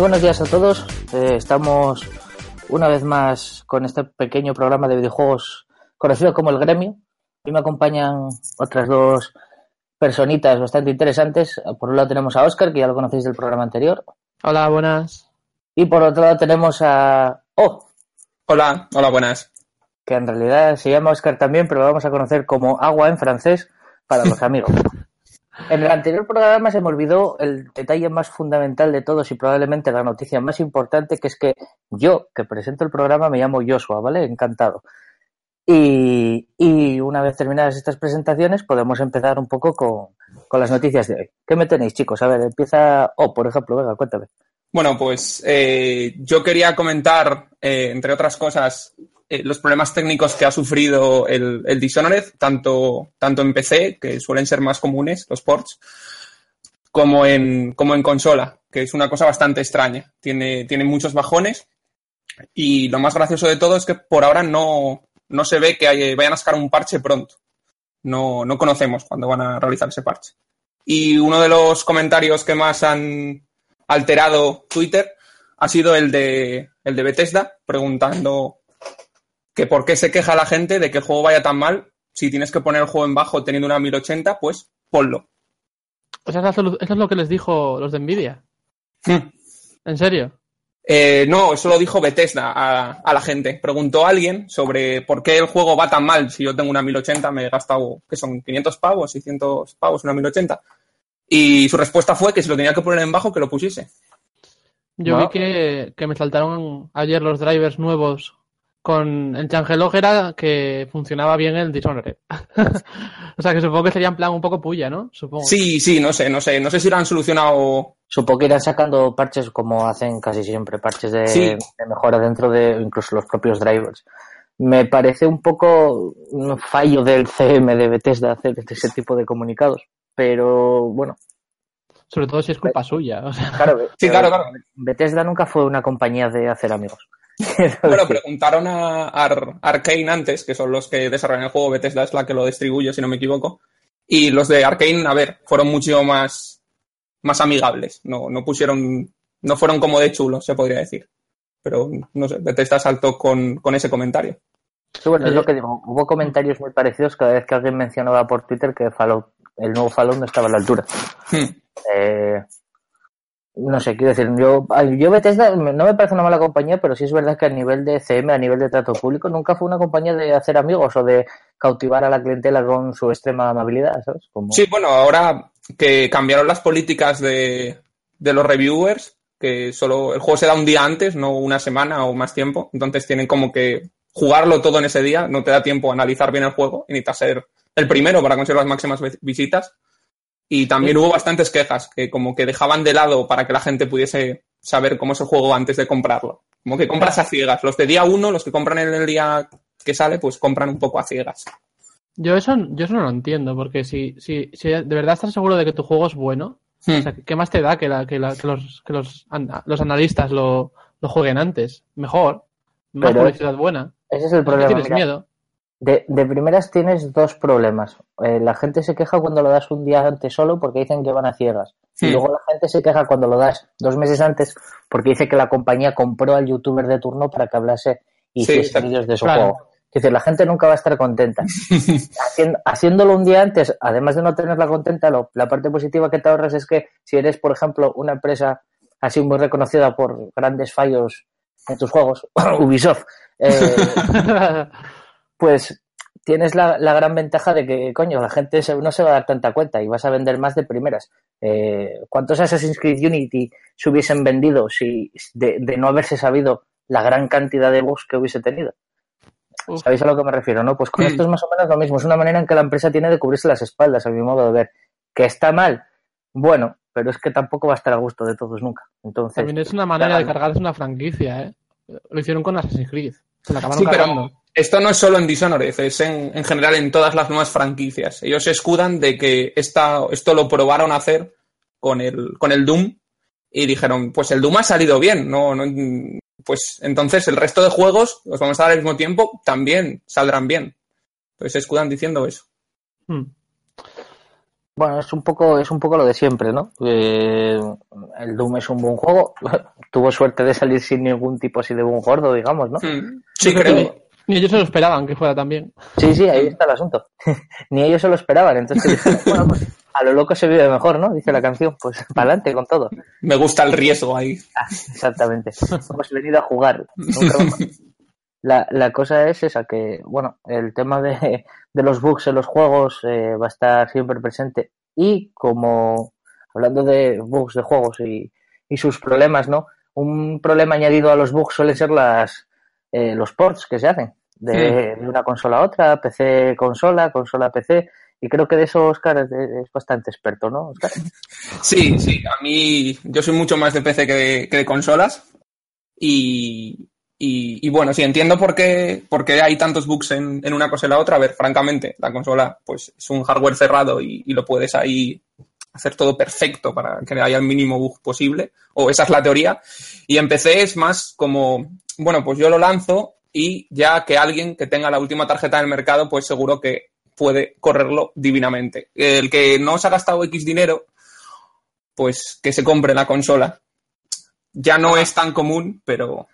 Muy buenos días a todos. Eh, estamos una vez más con este pequeño programa de videojuegos conocido como El Gremio. Hoy me acompañan otras dos personitas bastante interesantes. Por un lado tenemos a Oscar, que ya lo conocéis del programa anterior. Hola, buenas. Y por otro lado tenemos a Oh, Hola, hola, buenas. que en realidad se llama Oscar también, pero lo vamos a conocer como Agua en francés para los amigos. En el anterior programa se me olvidó el detalle más fundamental de todos y probablemente la noticia más importante, que es que yo, que presento el programa, me llamo Joshua, ¿vale? Encantado. Y, una vez terminadas estas presentaciones, podemos empezar un poco con, con las noticias de hoy. ¿Qué me tenéis, chicos? A ver, empieza... Oh, por ejemplo, venga, cuéntame. Bueno, pues eh, yo quería comentar, eh, entre otras cosas, eh, los problemas técnicos que ha sufrido el, Dishonored, tanto, tanto en PC, que suelen ser más comunes, los ports, como en, como en consola, que es una cosa bastante extraña. Tiene, tiene muchos bajones y lo más gracioso de todo es que por ahora no, no se ve que vayan a sacar un parche pronto. No, no conocemos cuándo van a realizar ese parche. Y uno de los comentarios que más han alterado Twitter ha sido el de, el de Bethesda, preguntando que por qué se queja la gente de que el juego vaya tan mal. Si tienes que poner el juego en bajo teniendo una 1080, pues ponlo. O sea, eso es lo que les dijo los de Nvidia. Hmm. ¿En serio? Eh, no, eso lo dijo Bethesda a, a la gente. Preguntó a alguien sobre por qué el juego va tan mal. Si yo tengo una 1080, me he gastado, que son 500 pavos, 600 pavos, una 1080. Y su respuesta fue que si lo tenía que poner en bajo, que lo pusiese. Yo vi que, que me saltaron ayer los drivers nuevos con el changelog era que funcionaba bien el Dishonored. o sea, que supongo que sería en plan un poco puya, ¿no? Supongo. Sí, sí, no sé, no sé. No sé si lo han solucionado. Supongo que irán sacando parches como hacen casi siempre, parches de, Sí. de mejora dentro de incluso los propios drivers. Me parece un poco un fallo del CM de Bethesda hacer ese tipo de comunicados, pero bueno, Sobre todo si es culpa suya. O sea, claro, Sí, claro, claro. Bethesda nunca fue una compañía de hacer amigos. Bueno, preguntaron a Ar- Arkane antes, que son los que desarrollan el juego, Bethesda es la que lo distribuye, si no me equivoco. Y los de Arkane, a ver, fueron mucho más, más amigables. No, no pusieron, no fueron como de chulos, se podría decir. Pero, no sé, Bethesda saltó con, con ese comentario. sí, bueno, es lo que digo. Hubo comentarios muy parecidos cada vez que alguien mencionaba por Twitter que Fallout, el nuevo Fallout no estaba a la altura. Hmm. Eh, no sé, quiero decir, yo, yo Bethesda no me parece una mala compañía, pero sí es verdad que a nivel de CM, a nivel de trato público, nunca fue una compañía de hacer amigos o de cautivar a la clientela con su extrema amabilidad, ¿sabes? Sí, bueno, ahora que cambiaron las políticas de, de los reviewers, que solo el juego se da un día antes, no una semana o más tiempo, entonces tienen como que jugarlo todo en ese día, no te da tiempo a analizar bien el juego y necesitas ser el primero para conseguir las máximas visitas. Y también hubo bastantes quejas que como que dejaban de lado para que la gente pudiese saber cómo es el juego antes de comprarlo. Como que compras a ciegas. Los de día uno, los que compran en el día que sale, pues compran un poco a ciegas. yo eso, yo eso no lo entiendo, porque si, si, si de verdad estás seguro de que tu juego es bueno, Hmm. o sea, ¿qué más te da que, la, que, la- que los, que los, los analistas lo, lo jueguen antes? Mejor, más Pero- publicidad buena. Ese es el ¿No problema. tienes mira. miedo? De, de primeras tienes dos problemas. Eh, la gente se queja cuando lo das un día antes solo porque dicen que van a ciegas. Y luego la gente se queja cuando lo das dos meses antes porque dice que la compañía compró al youtuber de turno para que hablase y Sí, hiciese vídeos de su Claro. juego. Es decir, la gente nunca va a estar contenta. Haciendo- haciéndolo un día antes, además de no tenerla contenta, lo- la parte positiva que te ahorras es que si eres, por ejemplo, una empresa así muy reconocida por grandes fallos en tus juegos, Ubisoft, eh, pues tienes la, la gran ventaja de que, coño, la gente se- no se va a dar tanta cuenta y vas a vender más de primeras. Eh, ¿Cuántos Assassin's Creed Unity se hubiesen vendido si de, de no haberse sabido la gran cantidad de bugs que hubiese tenido? ¿Sabéis a lo que me refiero, no? Pues con esto es más o menos lo mismo. Es una manera en que la empresa tiene de cubrirse las espaldas, a mi modo de ver. ¿Que está mal? Bueno, pero es que tampoco va a estar a gusto de todos nunca. Entonces, También es una manera de cargarse una franquicia, ¿eh? Lo hicieron con Assassin's Creed. Se la acabaron Sí, pero esto no es solo en Dishonored, es en, en general en todas las nuevas franquicias. Ellos se escudan de que esta, esto lo probaron a hacer con el, con el Doom y dijeron, pues el Doom ha salido bien, no, no, pues entonces el resto de juegos, los vamos a dar al mismo tiempo, también saldrán bien. Entonces se escudan diciendo eso. Hmm. Bueno, es un poco, es un poco lo de siempre, ¿no? Eh, el Doom es un buen juego. Tuvo suerte de salir sin ningún tipo así de buen gordo, digamos, ¿no? Mm, Sí, Yo creo que Ni ellos se lo esperaban que fuera también. Sí, sí, ahí está el asunto. Ni ellos se lo esperaban. Entonces, dijeron, bueno, pues a lo loco se vive mejor, ¿no? Dice la canción. Pues para adelante con todo. Me gusta el riesgo ahí. Ah, exactamente. Hemos venido a jugar. La, la cosa es esa, que, bueno, el tema de, de los bugs en los juegos eh, va a estar siempre presente. Y como, hablando de bugs de juegos y, y sus problemas, ¿no? Un problema añadido a los bugs suelen ser las, eh, los ports que se hacen de, de una consola a otra, PC consola, consola PC. Y creo que de eso Oscar es, es bastante experto, ¿no, Oscar? Sí, sí, a mí yo soy mucho más de PC que de, que de consolas y, y, y bueno, sí, entiendo por qué, por qué hay tantos bugs en, en una cosa y la otra. A ver, francamente, la consola pues es un hardware cerrado y, y lo puedes ahí hacer todo perfecto para que haya el mínimo bug posible, o esa es la teoría. Y en PC es más como, bueno, pues yo lo lanzo y ya que alguien que tenga la última tarjeta del mercado, pues seguro que puede correrlo divinamente. El que no se ha gastado X dinero, pues que se compre la consola. Ya no es tan común, pero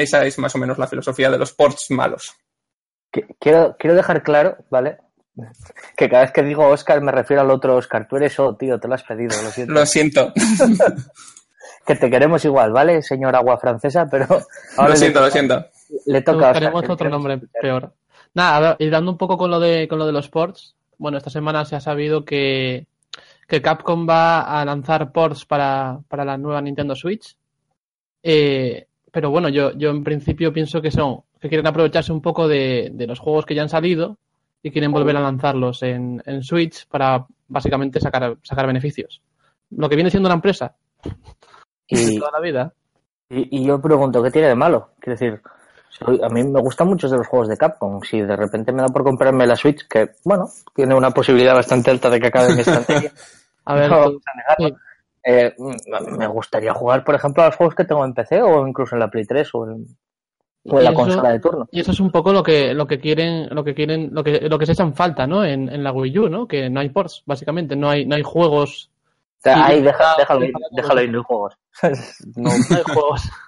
esa es más o menos la filosofía de los ports malos. Quiero, quiero dejar claro, ¿vale? Que cada vez que digo Oscar me refiero al otro Oscar. Tú eres O, tío, te lo has pedido, lo siento. Lo siento, Que te queremos igual, ¿vale, señor agua francesa? Pero ahora lo siento, toca- lo siento. Le toca a Oscar. Buscaremos que otro nombre peor. Nada, a ver, y dando un poco con lo de con lo de los ports. Bueno, esta semana se ha sabido que, que Capcom va a lanzar ports para, para la nueva Nintendo Switch. Eh, pero bueno, yo, yo en principio pienso que son, que quieren aprovecharse un poco de, de los juegos que ya han salido y quieren volver a lanzarlos en, en Switch para básicamente sacar, sacar beneficios. Lo que viene siendo una empresa Y, toda la vida. y, y yo pregunto, ¿qué tiene de malo? Quiero decir, soy- a mí me gustan muchos de los juegos de Capcom. Si de repente me da por comprarme la Switch, que, bueno, tiene una posibilidad bastante alta de que acabe en mi estantería. A ver, no tú- a. Eh, mm, me gustaría jugar, por ejemplo, a los juegos que tengo en PC o incluso en la Play 3 o en, o en Y la eso- consola de turno. Y eso es un poco lo que, lo que quieren, lo que quieren, lo que, lo que se echan falta, ¿no? En, en la Wii U, ¿no? Que no hay ports, básicamente, no hay, no hay juegos, O sea, ahí deja- déjalo, ir, déjalo ir los juegos. no, no hay juegos.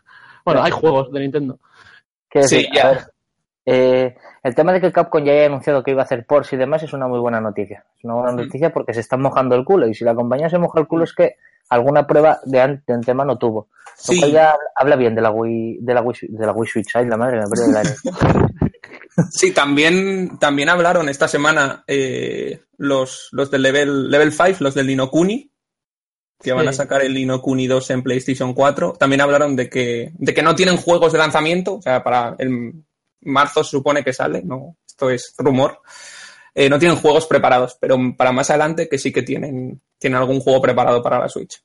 Bueno, hay juegos de Nintendo. Sí, decir, a ya. ver, eh, el tema de que Capcom ya haya anunciado que iba a hacer ports y demás es una muy buena noticia. Es una buena noticia porque se están mojando el culo y si la compañía se moja el culo es que alguna prueba de, an- de antemano tuvo. Lo Sí, cual ya habla bien de la Wii, de la Wii, de la Wii Switch. Ay, la madre, me de la sí, también, también hablaron esta semana eh, los, los del level, level 5, los del Linokuni, que van Sí. a sacar el Linokuni 2 en PlayStation 4. También hablaron de que, de que no tienen juegos de lanzamiento, o sea, para el marzo se supone que sale, no, esto es rumor. Eh, no tienen juegos preparados, pero para más adelante que sí que tienen, tienen algún juego preparado para la Switch.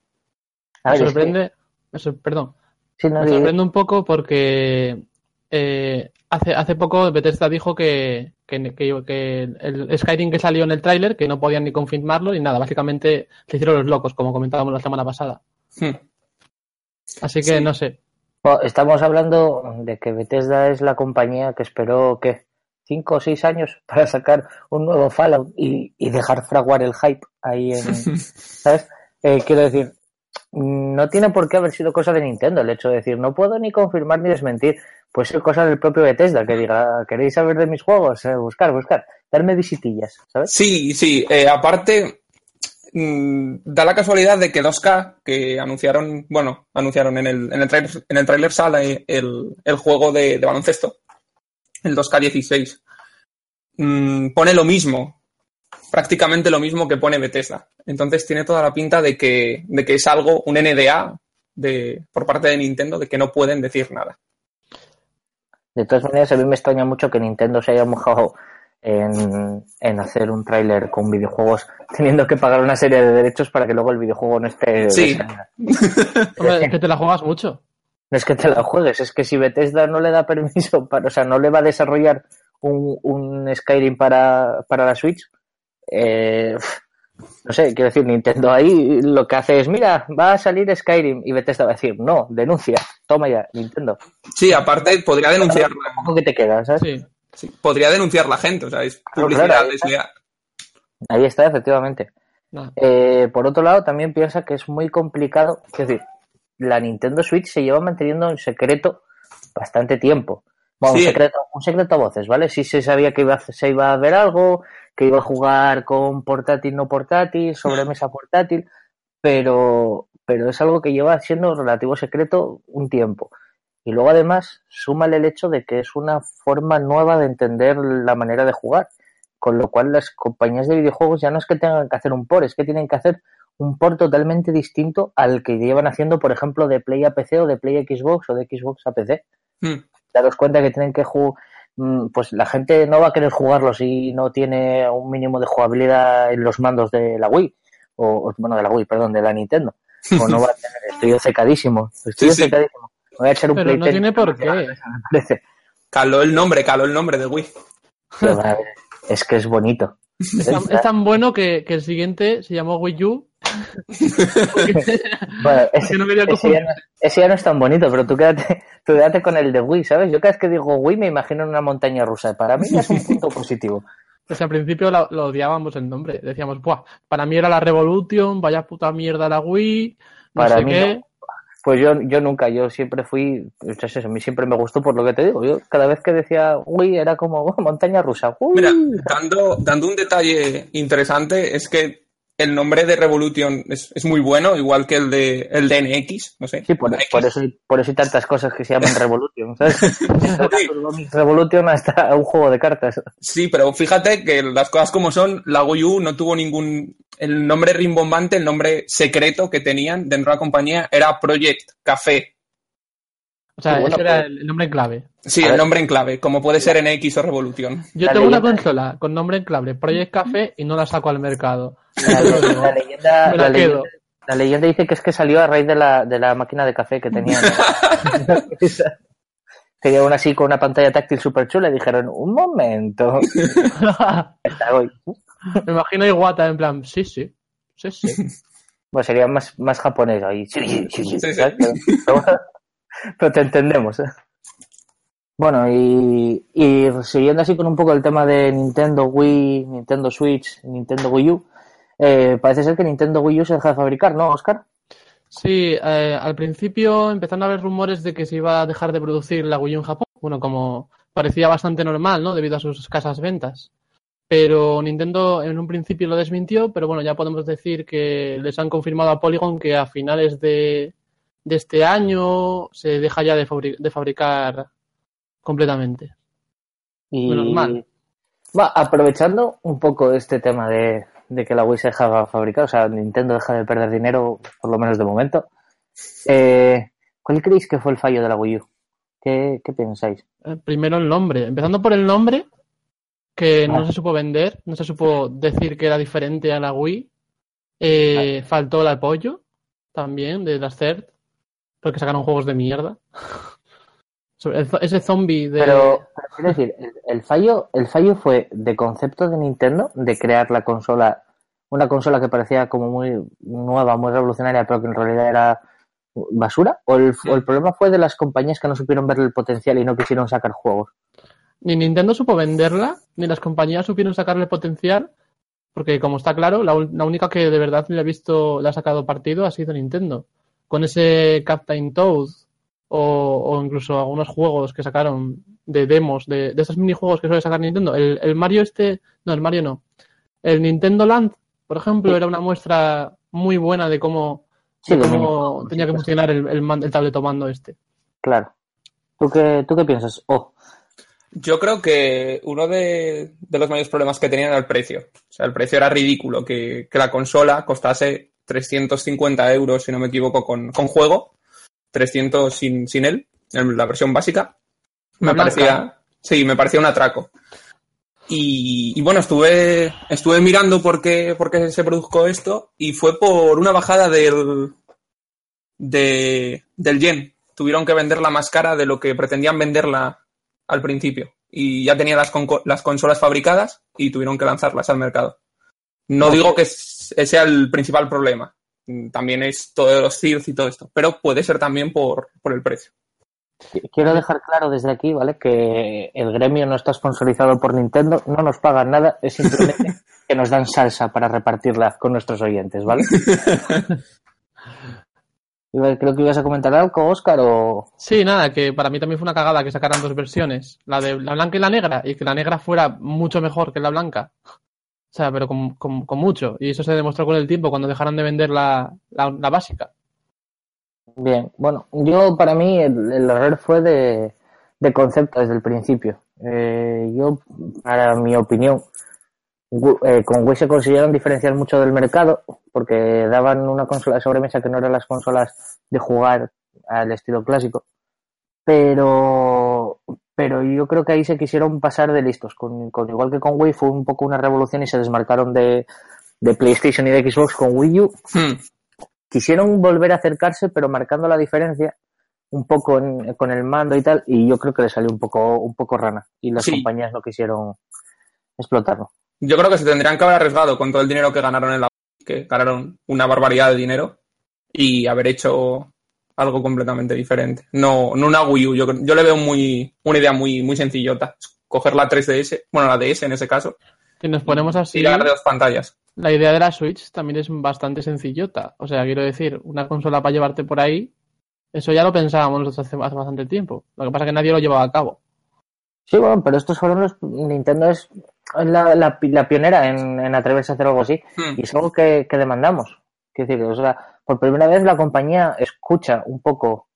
A Me ver, es que- sorprende, me sor- perdón, sí, no, me sorprende un poco porque eh, hace, hace poco Bethesda dijo que, que, que- que el Skyrim que salió en el tráiler, que no podían ni confirmarlo ni nada, básicamente se hicieron los locos, como comentábamos la semana pasada. Hmm. Así que Sí. no sé. Estamos hablando de que Bethesda es la compañía que esperó, ¿qué? Cinco o seis años para sacar un nuevo Fallout y, y dejar fraguar el hype ahí en... ¿Sabes? Eh, quiero decir, no tiene por qué haber sido cosa de Nintendo el hecho de decir, no puedo ni confirmar ni desmentir. Puede ser cosa del propio Bethesda que diga, ¿queréis saber de mis juegos? Eh, buscar, buscar, darme visitillas, ¿sabes? Sí, sí. eh, aparte, da la casualidad de que 2K, que anunciaron, bueno, anunciaron en el, en el trailer, en el trailer sale el, el juego de, de baloncesto, el 2K16, mm, pone lo mismo, prácticamente lo mismo que pone Bethesda. Entonces tiene toda la pinta de que, de que es algo, un NDA de, por parte de Nintendo, de que no pueden decir nada. De todas maneras, a mí me extraña mucho que Nintendo se haya mojado en, en hacer un tráiler con videojuegos teniendo que pagar una serie de derechos para que luego el videojuego no esté... Sí. Hombre, es que te la juegas mucho. No es que te la juegues, es que si Bethesda no le da permiso, para, o sea, no le va a desarrollar un, un Skyrim para, para la Switch, eh, no sé, quiero decir, Nintendo ahí lo que hace es, mira, va a salir Skyrim y Bethesda va a decir, no, denuncia, toma ya, Nintendo. Sí, aparte podría denunciar, ¿Cómo que te queda, sabes? Sí. Sí, podría denunciar la gente, o sea, es Claro, publicidad claro, ahí desleal. Ahí está, efectivamente. Nada. Eh, por otro lado, también piensa que es muy complicado, es decir, la Nintendo Switch se lleva manteniendo en secreto bastante tiempo. Bueno, Sí. un, secreto, un secreto a voces, ¿vale? Sí se sabía que iba a, se iba a ver algo, que iba a jugar con portátil, no portátil, sobremesa portátil, pero, pero es algo que lleva siendo relativo secreto un tiempo. Y luego además, súmale el hecho de que es una forma nueva de entender la manera de jugar. Con lo cual las compañías de videojuegos ya no es que tengan que hacer un port, es que tienen que hacer un port totalmente distinto al que llevan haciendo, por ejemplo, de Play a PC o de Play a Xbox o de Xbox a PC. Hmm. Daros cuenta que tienen que jugar, pues la gente no va a querer jugarlo si no tiene un mínimo de jugabilidad en los mandos de la Wii, o bueno, de la Wii, perdón, de la Nintendo. O no va a tener, estoy obcecadísimo, estoy Sí, obcecadísimo. Voy a echar un Pero no tiene por qué. Caló el nombre, caló el nombre de Wii. Es que es bonito. Es tan, es tan bueno que, que el siguiente se llamó Wii U. Bueno, ese, no ya no, ese ya no es tan bonito, pero tú quédate, tú quédate con el de Wii, ¿sabes? Yo cada vez que digo Wii me imagino en una montaña rusa. Para mí ya es un punto positivo. Pues al principio lo, lo odiábamos el nombre. Decíamos, Buah, para mí era la Revolution, vaya puta mierda la Wii, no Para sé mí qué. no. Pues yo, yo nunca, yo siempre fui, pues es eso, a mí siempre me gustó por lo que te digo. Yo cada vez que decía Wii era como "Oh, montaña rusa. Uy". Mira, dando, dando un detalle interesante, es que el nombre de Revolution es, es muy bueno, igual que el de, el de NX, no sé. Sí, por, eso, por eso hay tantas cosas que se llaman Revolution, ¿sabes? Revolution hasta un juego de cartas. Sí, pero fíjate que las cosas como son, la Wii U no tuvo ningún... El nombre rimbombante, el nombre secreto que tenían dentro de la compañía era Project Café. O sea, bueno, ese era pues- el nombre en clave. Sí, A el ver. nombre en clave, como puede ser NX o Revolution. Yo La tengo una consola con nombre en clave, Project Café, y no la saco al mercado. La, leyenda, Me la, la leyenda, quedo. la leyenda dice que es que salió a raíz de la, de la máquina de café que tenían. Tenía una así con una pantalla táctil súper chula y dijeron, un momento. Me imagino Iwata en plan, sí, sí, sí, sí. Bueno, sería más, más japonés ahí. Sí, sí, sí, sí, Sí, sí. ¿sabes? Pero, te entendemos. ¿eh? Bueno, y, y siguiendo así con un poco el tema de Nintendo Wii, Nintendo Switch, Nintendo Wii U, eh, parece ser que Nintendo Wii U se deja de fabricar, ¿no, Oscar? Sí, eh, al principio empezaron a haber rumores de que se iba a dejar de producir la Wii U en Japón. Bueno, como parecía bastante normal, ¿no? Debido a sus escasas ventas. Pero Nintendo en un principio lo desmintió, pero bueno, ya podemos decir que les han confirmado a Polygon que a finales de, de este año se deja ya de, de fabricar completamente. Y Menos mal. Va, aprovechando un poco este tema de, de que la Wii se deja fabricar, o sea, Nintendo deja de perder dinero, por lo menos de momento. Eh, ¿Cuál creéis que fue el fallo de la Wii U? ¿Qué, qué pensáis? Eh, Primero el nombre. Empezando por el nombre, que no Ah. se supo vender, no se supo decir que era diferente a la Wii. Eh, Faltó el apoyo también de las CERT, porque sacaron juegos de mierda. El ese zombie de. Pero, pero quiero decir, el, el fallo, el fallo fue de concepto de Nintendo, de crear la consola, una consola que parecía como muy nueva, muy revolucionaria, pero que en realidad era basura, o el, o el problema fue de las compañías que no supieron ver el potencial y no quisieron sacar juegos. Ni Nintendo supo venderla, ni las compañías supieron sacarle potencial, porque como está claro, la, la única que de verdad le ha visto, le ha sacado partido ha sido Nintendo. Con ese Captain Toad o, o incluso algunos juegos que sacaron de demos, de, de esos minijuegos que suele sacar Nintendo. El, el Mario este, no, el Mario no. El Nintendo Land, por ejemplo, Sí. era una muestra muy buena de cómo, Sí, de de cómo minijuegos, tenía que funcionar el, el, el tabletomando este. Claro. ¿Tú qué, tú qué piensas? Oh, Yo creo que uno de, de los mayores problemas que tenían era el precio. O sea, el precio era ridículo, que, que la consola costase 350 euros, si no me equivoco, con, con juego, 300 sin, sin él, en la versión básica. Me blanca. parecía, sí, me parecía un atraco. Y, y bueno, estuve, estuve mirando por qué, por qué se produjo esto y fue por una bajada del, de, del yen. Tuvieron que venderla más cara de lo que pretendían venderla al principio. Y ya tenían las, las consolas fabricadas y tuvieron que lanzarlas al mercado. No digo que s- sea el principal problema. Mm, También es todos los CIRS y todo esto. Pero puede ser también por, por el precio. Qu- Quiero dejar claro desde aquí, ¿vale? Que el gremio no está sponsorizado por Nintendo, no nos pagan nada, es simplemente que nos dan salsa para repartirla con nuestros oyentes, ¿vale? Creo que ibas a comentar algo, Oscar, o... Sí, nada, que para mí también fue una cagada que sacaran dos versiones, la de la blanca y la negra, y que la negra fuera mucho mejor que la blanca. O sea, pero con, con- mucho. Y eso se demostró con el tiempo cuando dejaron de vender la, la, básica. Bien, bueno, yo para mí el, error fue de, de concepto desde el principio. Eh, yo, para mi opinión, eh, con Wii se consiguieron diferenciar mucho del mercado porque daban una consola de sobremesa que no eran las consolas de jugar al estilo clásico. Pero, pero yo creo que ahí se quisieron pasar de listos. Con, con- igual que con Wii fue un poco una revolución y se desmarcaron de, de PlayStation y de Xbox con Wii U Hmm. quisieron volver a acercarse, pero marcando la diferencia un poco en- con el mando y tal, y yo creo que le salió un poco, un poco rana, y las Sí. compañías no quisieron explotarlo. Yo creo que se tendrían que haber arriesgado con todo el dinero que ganaron en la que ganaron una barbaridad de dinero y haber hecho algo completamente diferente. No, no una Wii U. Yo, yo le veo muy, una idea muy, muy sencillota. Coger la 3DS, bueno, la DS en ese caso, Si nos ponemos así, y dar de dos pantallas. la idea de la Switch también es bastante sencillota. O sea, quiero decir, una consola para llevarte por ahí, eso ya lo pensábamos nosotros hace, hace bastante tiempo. Lo que pasa es que nadie lo llevaba a cabo. Sí, bueno, pero estos fueron los. Nintendo es la, la, pi- la pionera en, en atreverse a hacer algo así, Hmm. y es algo que, que demandamos. Quiero decir, o sea, por primera vez la compañía escucha un poco,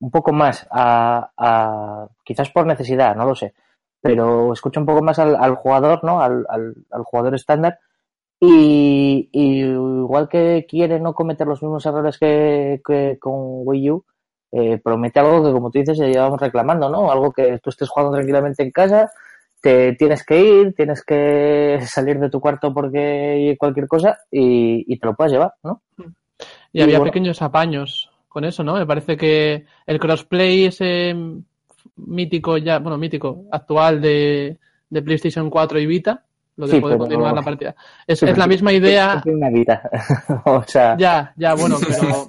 un poco más a, quizás por necesidad, no lo sé, pero escucha un poco más al, al jugador, ¿no? Al, al, jugador estándar y, igual que quiere no cometer los mismos errores que, que con Wii U, eh, promete algo que, como tú dices, llevamos reclamando, ¿no? Algo que tú estés jugando tranquilamente en casa, te tienes que ir, tienes que salir de tu cuarto porque hay cualquier cosa y, y te lo puedes llevar, ¿no? Y Y había bueno. pequeños apaños con eso, ¿no? Me parece que el crossplay ese mítico ya, bueno, mítico, actual de, de PlayStation 4 y Vita, lo de Sí, poder continuar la partida. Es, Sí, es la misma idea. Una Vita. o sea, Ya, ya, bueno, pero,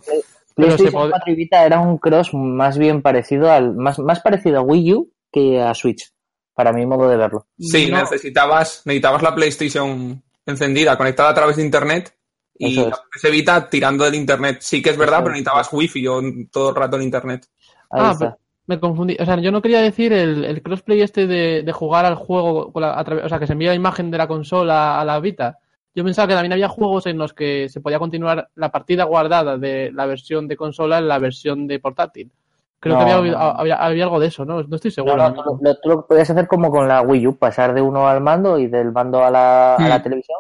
pero se PlayStation pod- 4 y Vita era un cross más bien parecido al más, más parecido a Wii U que a Switch, para mi modo de verlo. Sí, no- necesitabas, necesitabas la PlayStation encendida, conectada a través de internet y es. la PS Vita tirando del internet. Sí que es verdad, Eso pero es. necesitabas wifi o todo el rato en internet. Ahí Ah, está. me confundí. O sea, yo no quería decir el, el crossplay este de, de jugar al juego, con la- a o sea, que se envía la imagen de la consola a la Vita. Yo pensaba que también había juegos en los que se podía continuar la partida guardada de la versión de consola en la versión de portátil. Creo No, que había, no, había, había algo de eso, ¿no? No estoy seguro. no, tú, lo- lo, tú lo podías hacer como con la Wii U, pasar de uno al mando y del mando a la, a la televisión,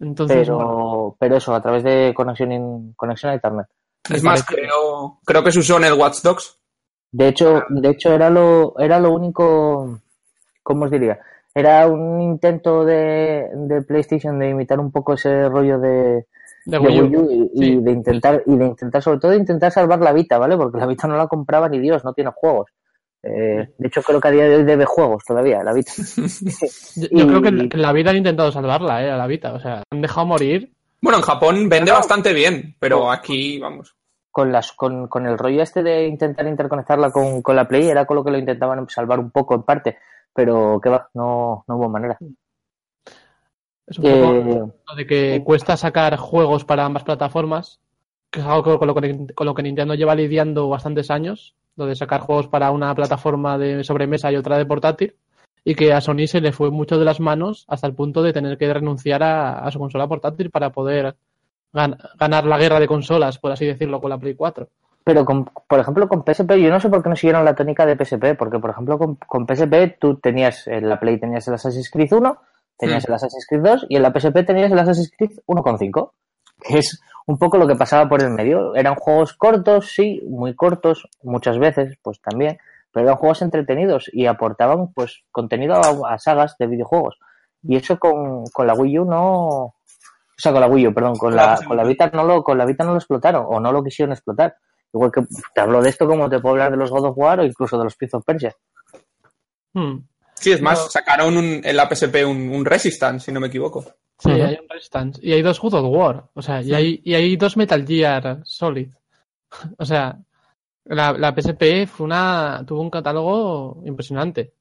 Entonces, pero, bueno, pero eso, a través de conexión, in- conexión a internet. Es más, creo, creo que se usó en el Watch Dogs. De hecho, de hecho era lo, era lo único, ¿cómo os diría? Era un intento de, de PlayStation de imitar un poco ese rollo de, de de Wii U. Wii U y, de intentar, y de intentar, sobre todo de intentar salvar la Vita, ¿vale? Porque la Vita no la compraba ni Dios, no tiene juegos. Eh, de hecho, creo que a día de hoy debe juegos todavía, la Vita. Yo, creo que en- que en la vida han intentado salvarla, ¿eh? A la Vita. O sea, han dejado morir. Bueno, en Japón vende No. bastante bien, pero No. aquí, vamos. Con las, con, con el rollo este de intentar interconectarla con, con la Play, era con lo que lo intentaban salvar un poco en parte, pero que va, no, no hubo manera. Es un poco Eh, lo de que cuesta sacar juegos para ambas plataformas, que es algo con lo que, con lo que Nintendo lleva lidiando bastantes años, lo de sacar juegos para una plataforma de sobremesa y otra de portátil, y que a Sony se le fue mucho de las manos hasta el punto de tener que renunciar a, a su consola portátil para poder gan- ganar la guerra de consolas, por así decirlo, con la Play 4. Pero, con, por ejemplo, con PSP, yo no sé por qué no siguieron la tónica de PSP, porque, por ejemplo, con, con PSP tú tenías, en la Play tenías el Assassin's Creed 1, tenías Hmm. el Assassin's Creed 2 y en la PSP tenías el Assassin's Creed 1.5, que es un poco lo que pasaba por el medio. Eran juegos cortos, sí, muy cortos, muchas veces, pues también, pero eran juegos entretenidos y aportaban pues contenido a, a sagas de videojuegos. Y eso con, con la Wii U no, o sea, con la Wii U, perdón, con la, con la Vita no lo, con la Vita no lo explotaron o no lo quisieron explotar. Igual que te hablo de esto como te puedo hablar de los God of War o incluso de los Prince of Persia. Hmm. Sí, es más, No. sacaron un- en la PSP un, un Resistance, si no me equivoco. Sí, hay un Resistance. Y hay dos God of War. O sea, y hay, y hay dos Metal Gear Solid. O sea, la, la PSP fue una, tuvo un catálogo impresionante.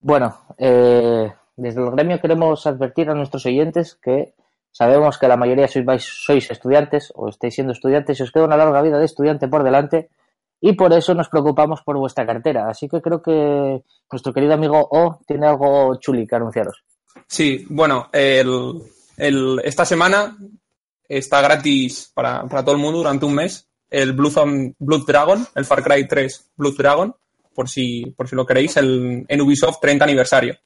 Bueno, eh, desde el gremio queremos advertir a nuestros oyentes que sabemos que la mayoría sois, sois estudiantes o estáis siendo estudiantes y os queda una larga vida de estudiante por delante y por eso nos preocupamos por vuestra cartera. Así que creo que nuestro querido amigo O tiene algo chuli que anunciaros. Sí, bueno, el, esta semana está gratis para, para todo el mundo durante un mes el on- Blood Dragon, el Far Cry 3 Blood Dragon, por si, por si lo queréis, el, en Ubisoft 30 aniversario.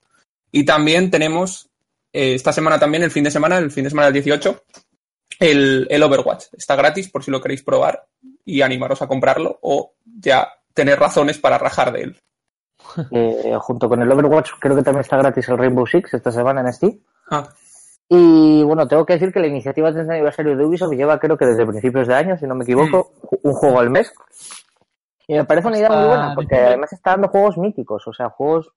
Y también tenemos eh, esta semana también, el fin de semana, el fin de semana del 18, el, el Overwatch. Está gratis por si lo queréis probar y animaros a comprarlo o ya tener razones para rajar de él. Eh, junto con el Overwatch creo que también está gratis el Rainbow Six esta semana en Steam. Ah, Y bueno, tengo que decir que la iniciativa 30 aniversario de Ubisoft lleva creo que desde principios de año, si no me equivoco, un juego al mes. Y me parece una idea muy buena, porque además está dando juegos míticos, o sea, juegos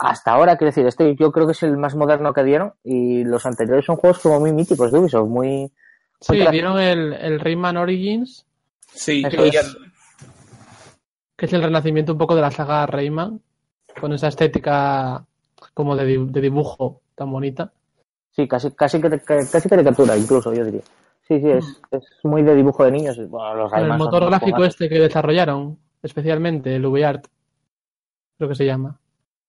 hasta ahora, quiero decir, este yo creo que es el más moderno que dieron y los anteriores son juegos como muy míticos de Ubisoft, muy... Sí, dieron el, el Rayman Origins, sí, Eso es. el- que es el renacimiento un poco de la saga Rayman, con esa estética como de, de dibujo tan bonita. Sí, casi, casi, casi caricatura incluso, yo diría. Sí, sí, es, es muy de dibujo de niños. Bueno, los el motor gráfico este que desarrollaron, especialmente, el UVArt, creo que se llama.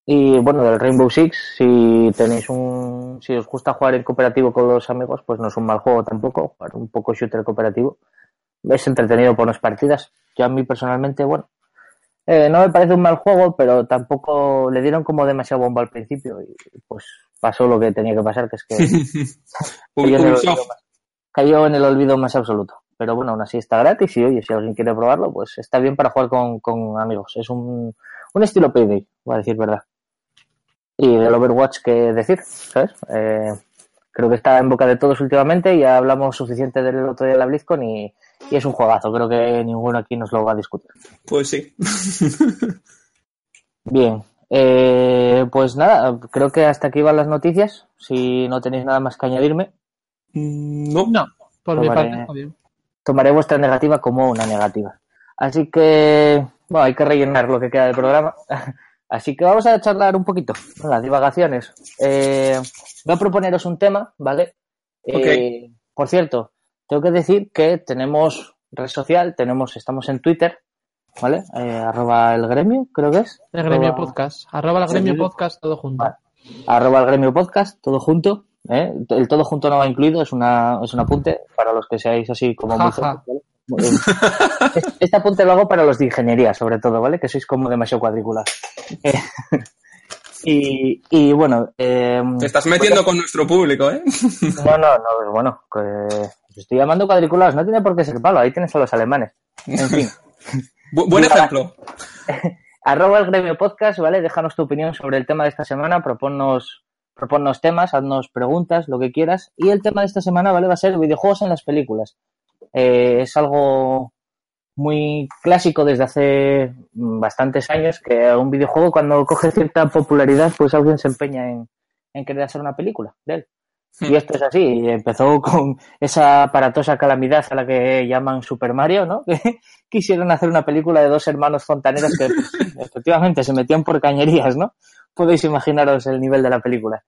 Y bueno, del Rainbow Six, si tenéis un, si os gusta jugar en cooperativo con los amigos, pues no es un mal juego tampoco, jugar un poco shooter cooperativo. Es entretenido por unas partidas. Yo a mí personalmente, bueno, eh, no me parece un mal juego, pero tampoco le dieron como demasiado bomba al principio y pues pasó lo que tenía que pasar, que es que cayó en, el olvido cayó en el olvido más absoluto. Pero bueno, aún así está gratis y oye, si alguien quiere probarlo, pues está bien para jugar con, con amigos. Es un, un estilo Payday, voy a decir verdad. Y del Overwatch, que decir? ¿Sabes? Eh, creo que está en boca de todos últimamente, ya hablamos suficiente del otro día de la BlizzCon y, y es un juegazo. Creo que ninguno aquí nos lo va a discutir. Pues sí. Bien, eh, pues nada, creo que hasta aquí van las noticias. Si no tenéis nada más que añadirme, No. No, por mi Tomaré- parte, está bien. tomaré vuestra negativa como una negativa. Así que, bueno, hay que rellenar lo que queda del programa. Así que vamos a charlar un poquito, las divagaciones. Eh, voy a proponeros un tema, ¿vale? Eh, por cierto, tengo que decir que tenemos red social, tenemos, estamos en Twitter, ¿vale? Eh, arroba el gremio, creo que es. El gremio Arroba- podcast. Arroba el gremio podcast todo junto. Vale. arroba el gremio podcast, todo junto. ¿eh? El todo junto no va incluido, es, una, es un apunte para los que seáis así como muy. Este- Este apunte lo hago para los de ingeniería, sobre todo, ¿vale? Que sois como demasiado cuadrículas. Eh, y, y bueno, eh, Te estás metiendo con nuestro público, ¿eh? no, no, no, bueno, que estoy llamando cuadriculados, no tiene por qué ser palo, ahí tienes a los alemanes. En fin. Bu- buen ejemplo. arroba el gremio podcast, ¿vale? Déjanos tu opinión sobre el tema de esta semana, proponnos, proponnos temas, haznos preguntas, lo que quieras. Y el tema de esta semana, ¿vale? Va a ser videojuegos en las películas. Eh, es algo muy clásico desde hace mm, bastantes años que un videojuego cuando coge cierta popularidad, pues alguien se empeña en, en querer hacer una película de él. Y esto es así, y empezó con esa aparatosa calamidad a la que llaman Super Mario, ¿no? Que quisieron hacer una película de dos hermanos fontaneros que pues, efectivamente se metían por cañerías, ¿no? Podéis imaginaros el nivel de la película.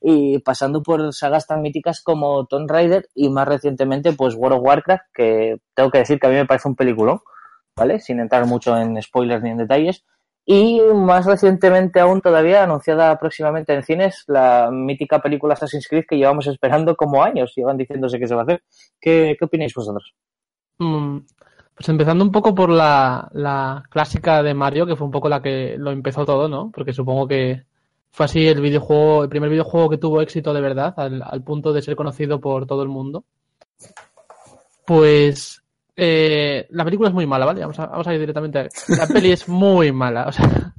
Y pasando por sagas tan míticas como Tomb Raider y más recientemente pues World of Warcraft, que tengo que decir que a mí me parece un peliculón, ¿vale? Sin entrar mucho en spoilers ni en detalles. Y más recientemente aún todavía anunciada próximamente en cines la mítica película Assassin's Creed que llevamos esperando como años, llevan diciéndose que se va a hacer. ¿Qué, qué opináis vosotros? Mm, Pues empezando un poco por la, la clásica de Mario, que fue un poco la que lo empezó todo, ¿no? Porque supongo que fue así el videojuego, el primer videojuego que tuvo éxito de verdad, al, al punto de ser conocido por todo el mundo. Pues Eh, la película es muy mala, ¿vale? Vamos a, vamos a ir directamente a ver. La peli es muy mala, o sea,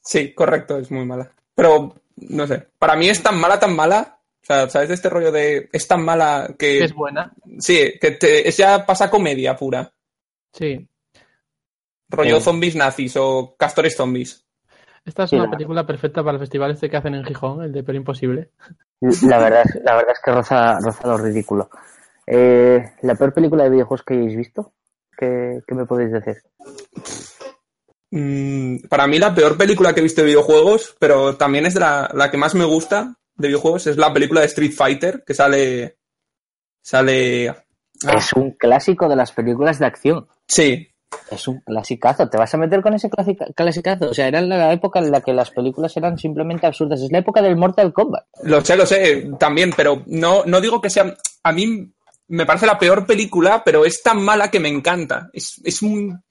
Sí, correcto, es muy mala. Pero, no sé, para mí es tan mala, tan mala. O sea, ¿sabes de este rollo de es tan mala que... que es buena. Sí, que te- es ya pasa comedia pura. Sí. Rollo Sí. zombies nazis o castores zombies. Esta es Sí, una la- película perfecta para el festival este que hacen en Gijón, el de Pero Imposible. La verdad, es- la verdad es que roza, roza lo ridículo. Eh, ¿La peor película de videojuegos que hayáis visto? ¿Qué, qué me podéis decir? Mm, para mí la peor película que he visto de videojuegos, pero también es de la, la que más me gusta de videojuegos, es la película de Street Fighter, que sale... Sale... ah, Es un clásico de las películas de acción. sí, Es un clasicazo. ¿Te vas a meter con ese clasica- clasicazo? O sea, era la época en la que las películas eran simplemente absurdas. Es la época del Mortal Kombat. lo sé, lo sé, también, pero no, no digo que sea... A mí me parece la peor película, pero es tan mala que me encanta. Es, es un...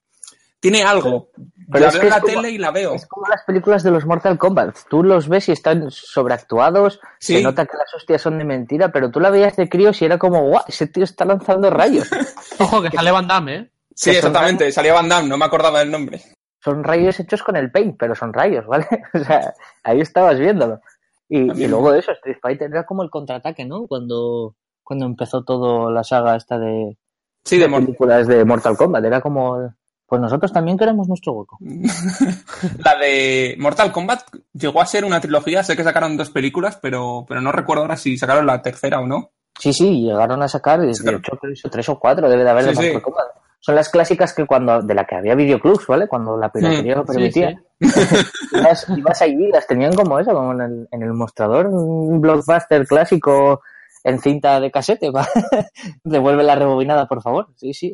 Tiene algo. Pero la es veo que en la es como- tele y la veo. Es como las películas de los Mortal Kombat. Tú los ves y están sobreactuados. Sí. Se nota que las hostias son de mentira, pero tú la veías de críos y era como, guau, ese tío está lanzando rayos. Ojo, que sale Van Damme, ¿eh? Sí, exactamente, salía Van Damme, no me acordaba del nombre. son rayos hechos con el paint, pero son rayos, ¿vale? O sea, ahí estabas viéndolo. Y, luego de eso, Street Fighter era como el contraataque, ¿no? Cuando, cuando empezó toda la saga esta de, Sí, de películas de Mortal Kombat. Era como, pues nosotros también queremos nuestro hueco. La de Mortal Kombat llegó a ser una trilogía, sé que sacaron dos películas, pero, pero no recuerdo ahora si sacaron la tercera o no. Sí, sí, llegaron a sacar, de hecho, tres o cuatro debe de haber de sí. Mortal Kombat. Son las clásicas que cuando, de la que había videoclubs, ¿vale? Cuando la piratería lo permitía. sí. ibas, ibas allí las tenían como eso, como en el, en el mostrador, un blockbuster clásico en cinta de casete. va. Devuelve la rebobinada, por favor. Sí, sí.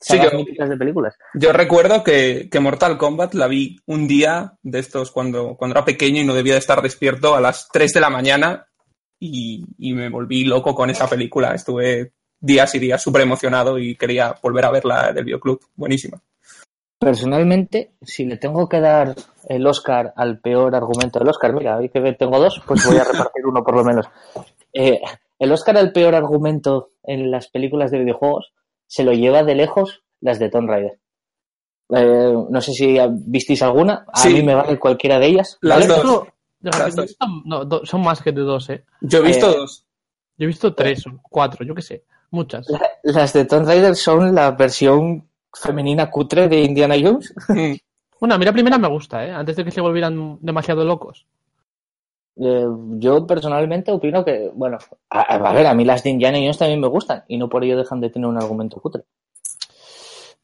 Sí, sagas yo- de películas. Yo recuerdo que, que Mortal Kombat la vi un día de estos cuando, cuando era pequeño y no debía de estar despierto a las 3 de la mañana y, y me volví loco con esa película. Estuve días y días súper emocionado y quería volver a verla del videoclub. Buenísima. Personalmente, si le tengo que dar el Oscar al peor argumento del Oscar, mira, hoy que tengo dos, pues voy a repartir uno por lo menos. Eh, el Oscar al peor argumento en las películas de videojuegos se lo lleva de lejos las de Tomb Raider. Eh, no sé si visteis alguna, a Sí. mí me vale cualquiera de ellas. Las ¿vale? dos. Las dos. no, son más que de dos, ¿eh? Yo he visto Eh, dos. Yo he visto tres o cuatro, yo qué sé. Muchas. La- Las de Tomb Raider son la versión femenina cutre de Indiana Jones. Bueno, a mí la primera me gusta, ¿eh? Antes de que se volvieran demasiado locos. Eh, yo personalmente opino que, bueno, a, a ver, a mí las de Indiana Jones también me gustan y no por ello dejan de tener un argumento cutre.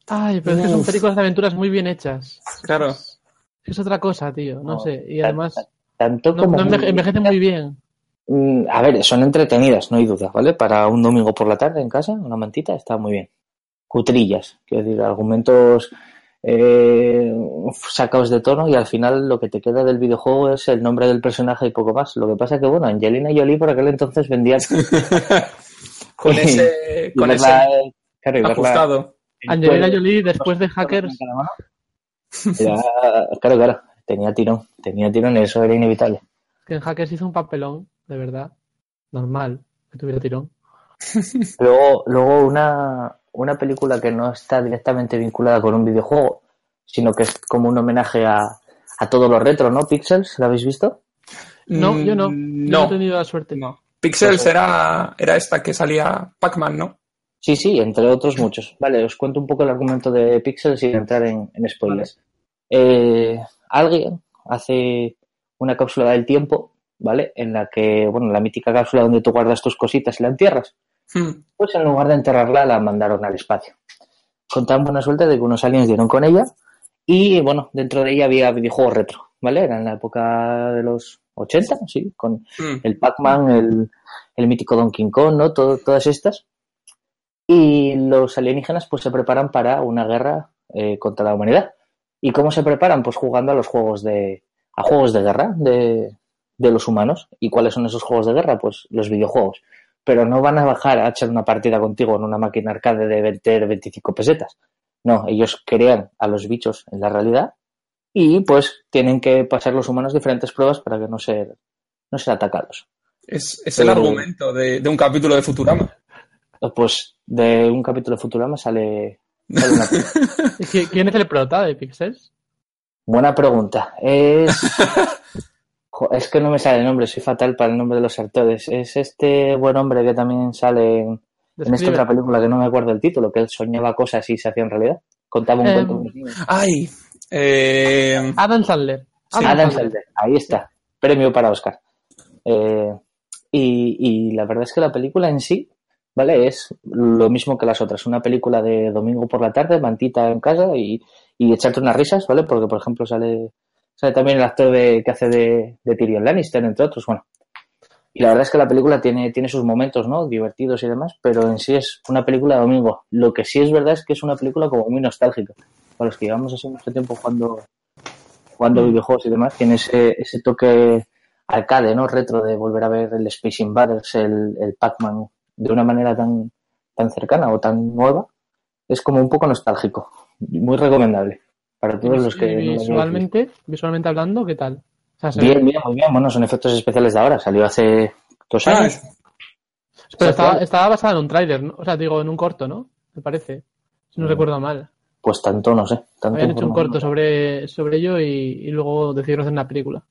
Ay, pero es que son películas de aventuras muy bien hechas. Claro. Es otra cosa, tío. No, No, sé. Y además, Tanto como no enveje- muy- envejecen muy bien. Mm, A ver, son entretenidas, no hay duda, ¿vale? Para un domingo por la tarde en casa, una mantita, está muy bien. Cutrillas, quiero decir, argumentos eh, sacados de tono y al final lo que te queda del videojuego es el nombre del personaje y poco más. Lo que pasa es que, bueno, Angelina Jolie por aquel entonces vendía... Con ese, y con ese verla, claro, y verla ajustado. Angelina cuero, Jolie, después de Hackers, era- claro, claro, tenía tirón, tenía tirón y eso era inevitable. que en Hackers hizo un papelón, de verdad. Normal que tuviera tirón. Luego, luego una, una película que no está directamente vinculada con un videojuego, sino que es como un homenaje a, a todo lo retro, ¿no? Pixels, ¿la habéis visto? No, yo no. Yo Mm, no he No, tenido la suerte. no. Pixels Pues, era, era esta que salía Pac-Man, ¿no? Sí, sí, entre otros muchos. Vale, os cuento un poco el argumento de Pixels sin entrar en, en spoilers. Eh, alguien hace una cápsula del tiempo, ¿vale? En la que, bueno, la mítica cápsula donde tú guardas tus cositas y la entierras. Hmm. Pues en lugar de enterrarla, la mandaron al espacio. Con tan buena suerte de que unos aliens dieron con ella. Y bueno, dentro de ella había videojuegos retro, ¿vale? Era en la época de los 80, sí, con Hmm. el Pac-Man, el, el mítico Donkey Kong, ¿no? Todo- todas estas. Y los alienígenas pues se preparan para una guerra eh, contra la humanidad. ¿Y cómo se preparan? Pues jugando a los juegos de, a juegos de guerra de, de los humanos. ¿Y cuáles son esos juegos de guerra? Pues los videojuegos. Pero no van a bajar a echar una partida contigo en una máquina arcade de 20, 25 pesetas. No, ellos crean a los bichos en la realidad y pues tienen que pasar los humanos diferentes pruebas para que no ser, no ser atacados. Es, es el Pero- argumento de, de un capítulo de Futurama. Pues de un capítulo de Futurama sale, sale una ¿Y qui- ¿Quién es el prota de Pixels? Buena pregunta. Es. Es que no me sale el nombre, soy fatal para el nombre de los actores. Es este buen hombre que también sale en, en esta otra película que no me acuerdo el título, que él soñaba cosas y se hacían realidad. Contaba un Em, cuento. Ay. eh, Adam Sandler. Sí. Adam Sandler, ahí está. Premio para Oscar. Eh, y, y la verdad es que la película en sí, ¿vale? Es lo mismo que las otras. Una película de domingo por la tarde, mantita en casa y, y echarte unas risas, ¿vale? Porque, por ejemplo, sale, también el actor de, que hace de, de Tyrion Lannister, entre otros. Bueno. Y la verdad es que la película tiene, tiene sus momentos, ¿no? Divertidos y demás, pero en sí es una película de domingo. Lo que sí es verdad es que es una película como muy nostálgica. Para los que llevamos así mucho tiempo jugando jugando videojuegos y demás, tiene ese, ese toque arcade, ¿no? Retro de volver a ver el Space Invaders, el, el Pac-Man de una manera tan, tan cercana o tan nueva. Es como un poco nostálgico. Muy recomendable para todos los que... Y no lo hayan visualmente, visualmente hablando, ¿qué tal? O sea, se visto. ve- Bien, bien, muy bien. Bueno, son efectos especiales de ahora. Salió hace dos ah, años. Pero estaba, basada en un tráiler, ¿no? O sea, digo, en un corto, ¿no? Me parece. Si no Mm. recuerdo mal. Pues tanto, no sé. Tanto Habían hecho un corto sobre, sobre ello y, y luego decidieron hacer una película.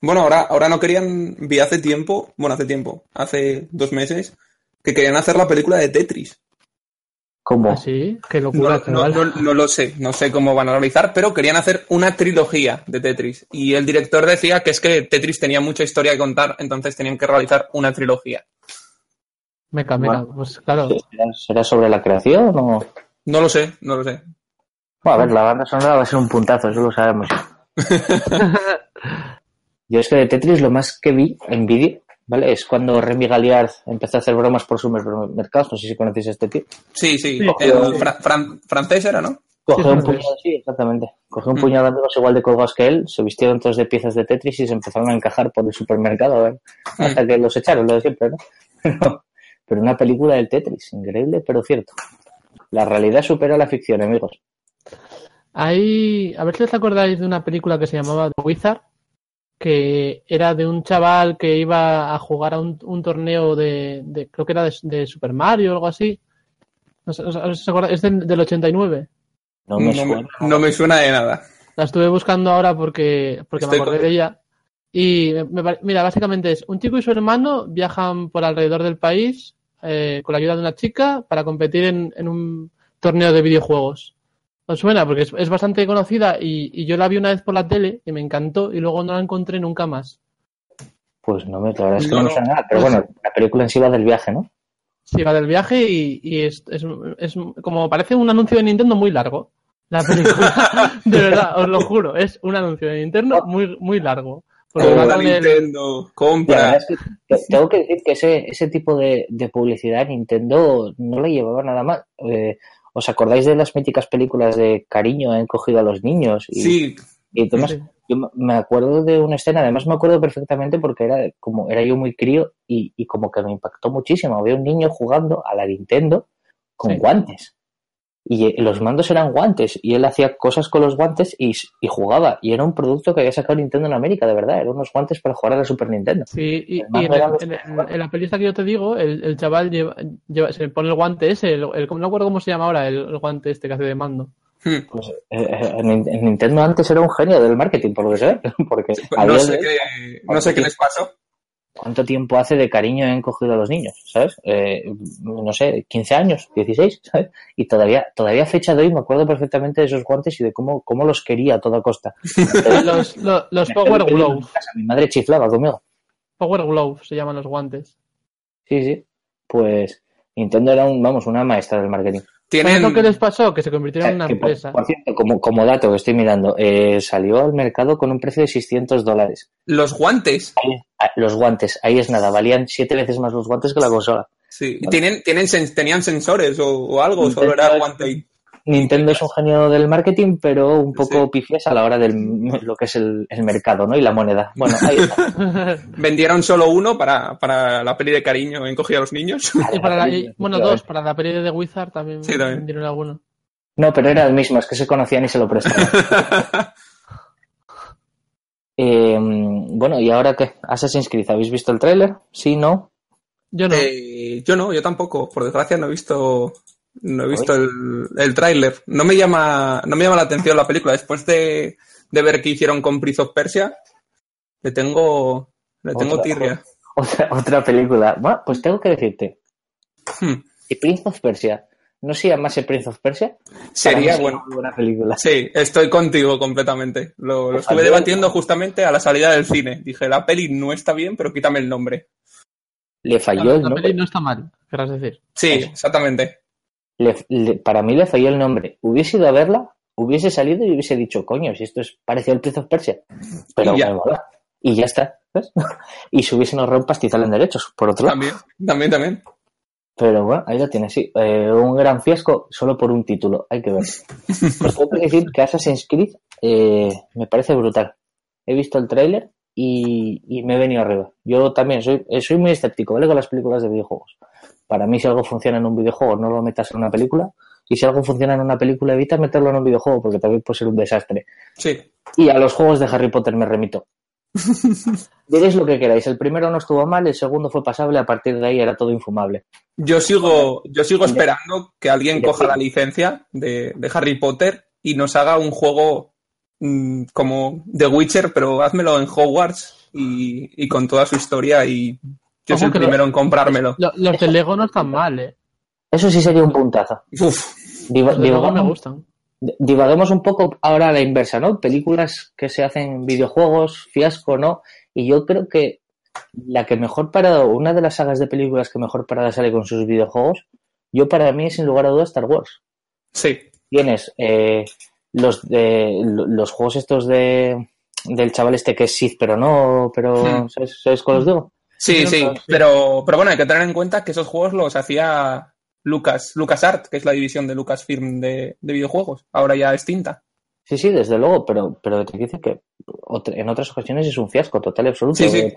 Bueno, ahora, ahora no querían, vi hace tiempo, bueno, hace tiempo, hace dos meses, que querían hacer la película de Tetris. ¿Cómo? ¿Ah, sí? Qué No, locura, no, chaval. no- no lo sé, no sé cómo van a realizar, pero querían hacer una trilogía de Tetris. Y el director decía que es que Tetris tenía mucha historia que contar, entonces tenían que realizar una trilogía. Meca, meca. Bueno. Pues claro. ¿Será, será sobre la creación o...? No lo sé, no lo sé. Bueno, a ver, la banda sonora va a ser un puntazo, eso lo sabemos. Yo es que de Tetris lo más que vi en vídeo, ¿vale? Es cuando Remy Galliard empezó a hacer bromas por supermercados, no sé si conocéis a este tío. Sí, sí, Sí. el fra- fran- francés era, ¿no? Cogió Sí, un puñado, sí, exactamente. Cogió un Mm. puñado de amigos igual de colgados que él, se vistieron todos de piezas de Tetris y se empezaron a encajar por el supermercado, ¿eh? Hasta que los echaron, lo de siempre, ¿no? Pero, pero una película del Tetris, increíble, pero cierto. La realidad supera la ficción, amigos. Hay, a ver si os acordáis de una película que se llamaba The Wizard, que era de un chaval que iba a jugar a un, un torneo de, de- creo que era de, de Super Mario o algo así. No sé, no sé si os acordáis, es del, del 89. No me No suena. me, no me suena de nada. La estuve buscando ahora porque, porque me acordé con- de ella. Y me- mira, básicamente es un chico y su hermano viajan por alrededor del país eh, con la ayuda de una chica para competir en, en un torneo de videojuegos. ¿Os suena? Porque es, es bastante conocida y, y yo la vi una vez por la tele y me encantó y luego no la encontré nunca más. Pues no me, la verdad es que No, no, me suena nada. Pero Pues- bueno, la película en sí va del viaje, ¿no? Sí, va del viaje y, y es, es, es como parece un anuncio de Nintendo muy largo. La película, de verdad, os lo juro, es un anuncio de Nintendo muy, muy largo. Compra el- Nintendo, compra. es que tengo que decir que ese, ese tipo de, de publicidad Nintendo no le llevaba nada mal. Eh, ¿Os acordáis de las míticas películas de cariño han cogido a los niños? Y, Sí, y demás? Sí. Yo me- me acuerdo de una escena, además me acuerdo perfectamente porque era como era yo muy crío y, y como que me impactó muchísimo. Había un niño jugando a la Nintendo con Sí. guantes. Y los mandos eran guantes y él hacía cosas con los guantes y, y jugaba. Y era un producto que había sacado Nintendo en América, de verdad. Eran unos guantes para jugar a la Super Nintendo. Sí, y, en, el- los en, la pelista que yo te digo, el, el chaval lleva, lleva- se pone el guante ese, el, el- no recuerdo cómo se llama ahora, el, el guante este que hace de mando. Hmm. Pues, eh, eh, en, en Nintendo antes era un genio del marketing, por lo que sé. Porque a no sé qué, no sé qué les pasó. ¿Cuánto tiempo hace de cariño han cogido a los niños? ¿Sabes? Eh, no sé, 15 años, 16, ¿sabes? Y todavía, todavía a fecha de hoy me acuerdo perfectamente de esos guantes y de cómo, cómo los quería a toda costa. Los, los, los Power Gloves. Mi madre chiflaba conmigo. Power Gloves se llaman los guantes. Sí, sí. Pues Nintendo era un, vamos, una maestra del marketing. ¿Sabes Tienen, lo que les pasó? Que se convirtieron en una Que, por, empresa. por cierto, como, como dato que estoy mirando, eh, salió al mercado con un precio de 600 dólares. los guantes. Ah, Los guantes, ahí es nada, valían siete veces más los guantes que la consola. Sí. Vale. ¿Tienen, tienen, sen- ¿Tenían sensores o, o algo? ¿O solo era guante Nintendo es un genio del marketing, pero un poco Sí. pifias a la hora de lo que es el, el mercado, ¿no? Y la moneda. Bueno, ahí está. Vendieron solo uno para, para la peli de cariño en Cogía a los niños. Y para la- y- bueno, dos, para la peli de Wizard también, Sí, también. vendieron alguno. No, pero era el mismo, es que se conocían y se lo prestaban. Eh, bueno, ¿y ahora qué? Assassin's Creed, ¿habéis visto el tráiler? Sí, no. Yo no. Eh, yo no, yo tampoco. Por desgracia no he visto, no he visto el, el tráiler. No me llama, no me llama la atención la película. Después de, de ver qué hicieron con Prince of Persia, le tengo, le tengo Otra- tirria. Otra, otra película. Bueno, pues tengo que decirte. Hmm. ¿Y Prince of Persia? ¿No se llamase Prince of Persia? Sería bueno. una buena película. Sí, estoy contigo completamente. Lo, lo estuve debatiendo justamente a la salida del cine. Dije, la peli no está bien, pero quítame el nombre. Le falló la, el la nombre. peli no está mal, querrás decir. Sí, Eso. exactamente. Para mí le falló el nombre. Hubiese ido a verla, hubiese salido y hubiese dicho, coño, si esto es parecido al Prince of Persia. Pero Y ya. mola. Y ya está. ¿ves? y se hubiesen ahorrado un pastizal en derechos, por otro lado. También, también, también. Pero bueno, ahí lo tienes, sí. Eh, un gran fiasco solo por un título, hay que ver. Tengo que decir que Assassin's Creed eh, me parece brutal. He visto el tráiler y, y me he venido arriba. Yo también soy, eh, soy muy escéptico, ¿vale? Con las películas de videojuegos. Para mí, si algo funciona en un videojuego, no lo metas en una película. Y si algo funciona en una película, evita meterlo en un videojuego, porque también puede ser un desastre. Sí. Y a los juegos de Harry Potter me remito. Diréis lo que queráis. El primero no estuvo mal, el segundo fue pasable, a partir de ahí era todo infumable. Yo sigo, yo sigo esperando que alguien coja la licencia de, de Harry Potter y nos haga un juego mm, como The Witcher, pero házmelo en Hogwarts y, y con toda su historia y yo soy el que lo- primero en comprármelo. Lo- los de Lego no están mal, eh. Eso sí sería un puntazo. Uf, Diva- Los de Lego me divagamos- gustan. divaguemos un poco ahora a la inversa, ¿no? Películas que se hacen en videojuegos, fiasco, ¿no? Y yo creo que la que mejor parada, una de las sagas de películas que mejor parada sale con sus videojuegos, yo para mí sin lugar a dudas Star Wars. sí. Tienes eh, los de los juegos estos de del chaval este que es Sith, pero no, pero Hmm. ¿sabes, ¿sabes cuál os digo? Sí, sí, pero, pero bueno, hay que tener en cuenta que esos juegos los hacía Lucas, LucasArt, que es la división de Lucasfilm de, de videojuegos, ahora ya extinta. Sí, sí, desde luego, pero, pero te dice que en otras ocasiones es un fiasco total y absoluto. Sí, sí.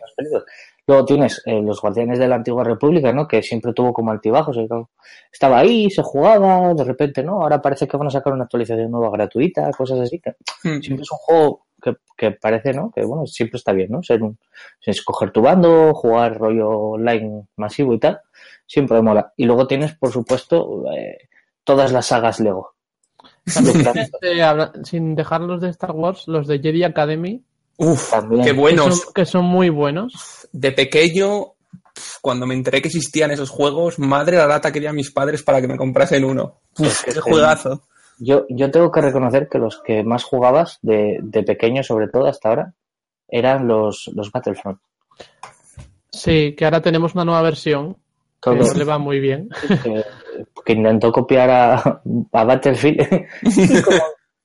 Luego tienes eh, los Guardianes de la Antigua República, ¿no? Que siempre tuvo como altibajos. Estaba ahí, se jugaba, de repente, ¿no? Ahora parece que van a sacar una actualización nueva gratuita, cosas así. Que Hmm. siempre es un juego que, que parece, ¿no? Que, bueno, siempre está bien, ¿no? Ser un, escoger tu bando, jugar rollo online masivo y tal. Siempre mola. Y luego tienes, por supuesto, eh, todas las sagas Lego. Este, sin dejar los de Star Wars, los de Jedi Academy, Uf, También. qué que buenos. son, que son muy buenos. De pequeño, cuando me enteré que existían esos juegos, madre la lata quería a mis padres para que me comprasen uno. Uf, qué juegazo. Yo, yo tengo que reconocer que los que más jugabas, de, de pequeño sobre todo hasta ahora, eran los, los Battlefront. Sí, que ahora tenemos una nueva versión que Todo- le va muy bien. que, que intentó copiar a, a Battlefield y, como,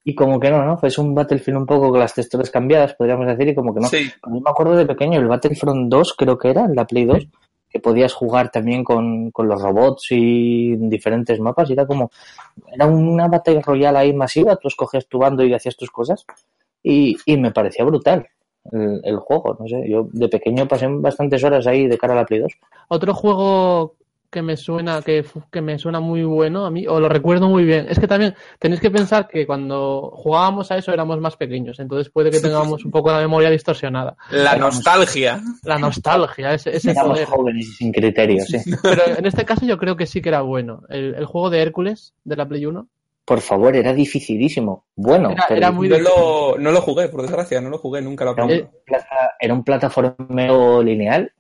y como que no, ¿no? Fue un Battlefield un poco con las texturas cambiadas, podríamos decir, y como que no. Sí, Yo me acuerdo de pequeño, el Battlefront 2 creo que era, en la Play 2, que podías jugar también con, con los robots y en diferentes mapas, y era como, era una batalla royal ahí masiva, tú escogías tu bando y hacías tus cosas, y, y me parecía brutal el, el juego, no sé, yo de pequeño pasé bastantes horas ahí de cara a la Play 2. Otro juego que me suena que, que me suena muy bueno a mí, o lo recuerdo muy bien, es que también tenéis que pensar que cuando jugábamos a eso éramos más pequeños, entonces puede que tengamos un poco la memoria distorsionada. la nostalgia. La nostalgia, ese, ese Éramos poder. jóvenes y sin criterio, sí. Pero en este caso yo creo que sí que era bueno. El, el juego de Hércules de la Play 1 Por favor, era dificilísimo. Bueno, Era- pero era muy No lo, no lo jugué, por desgracia, no lo jugué, nunca lo era, un, aprendí. plata- era un plataformeo lineal.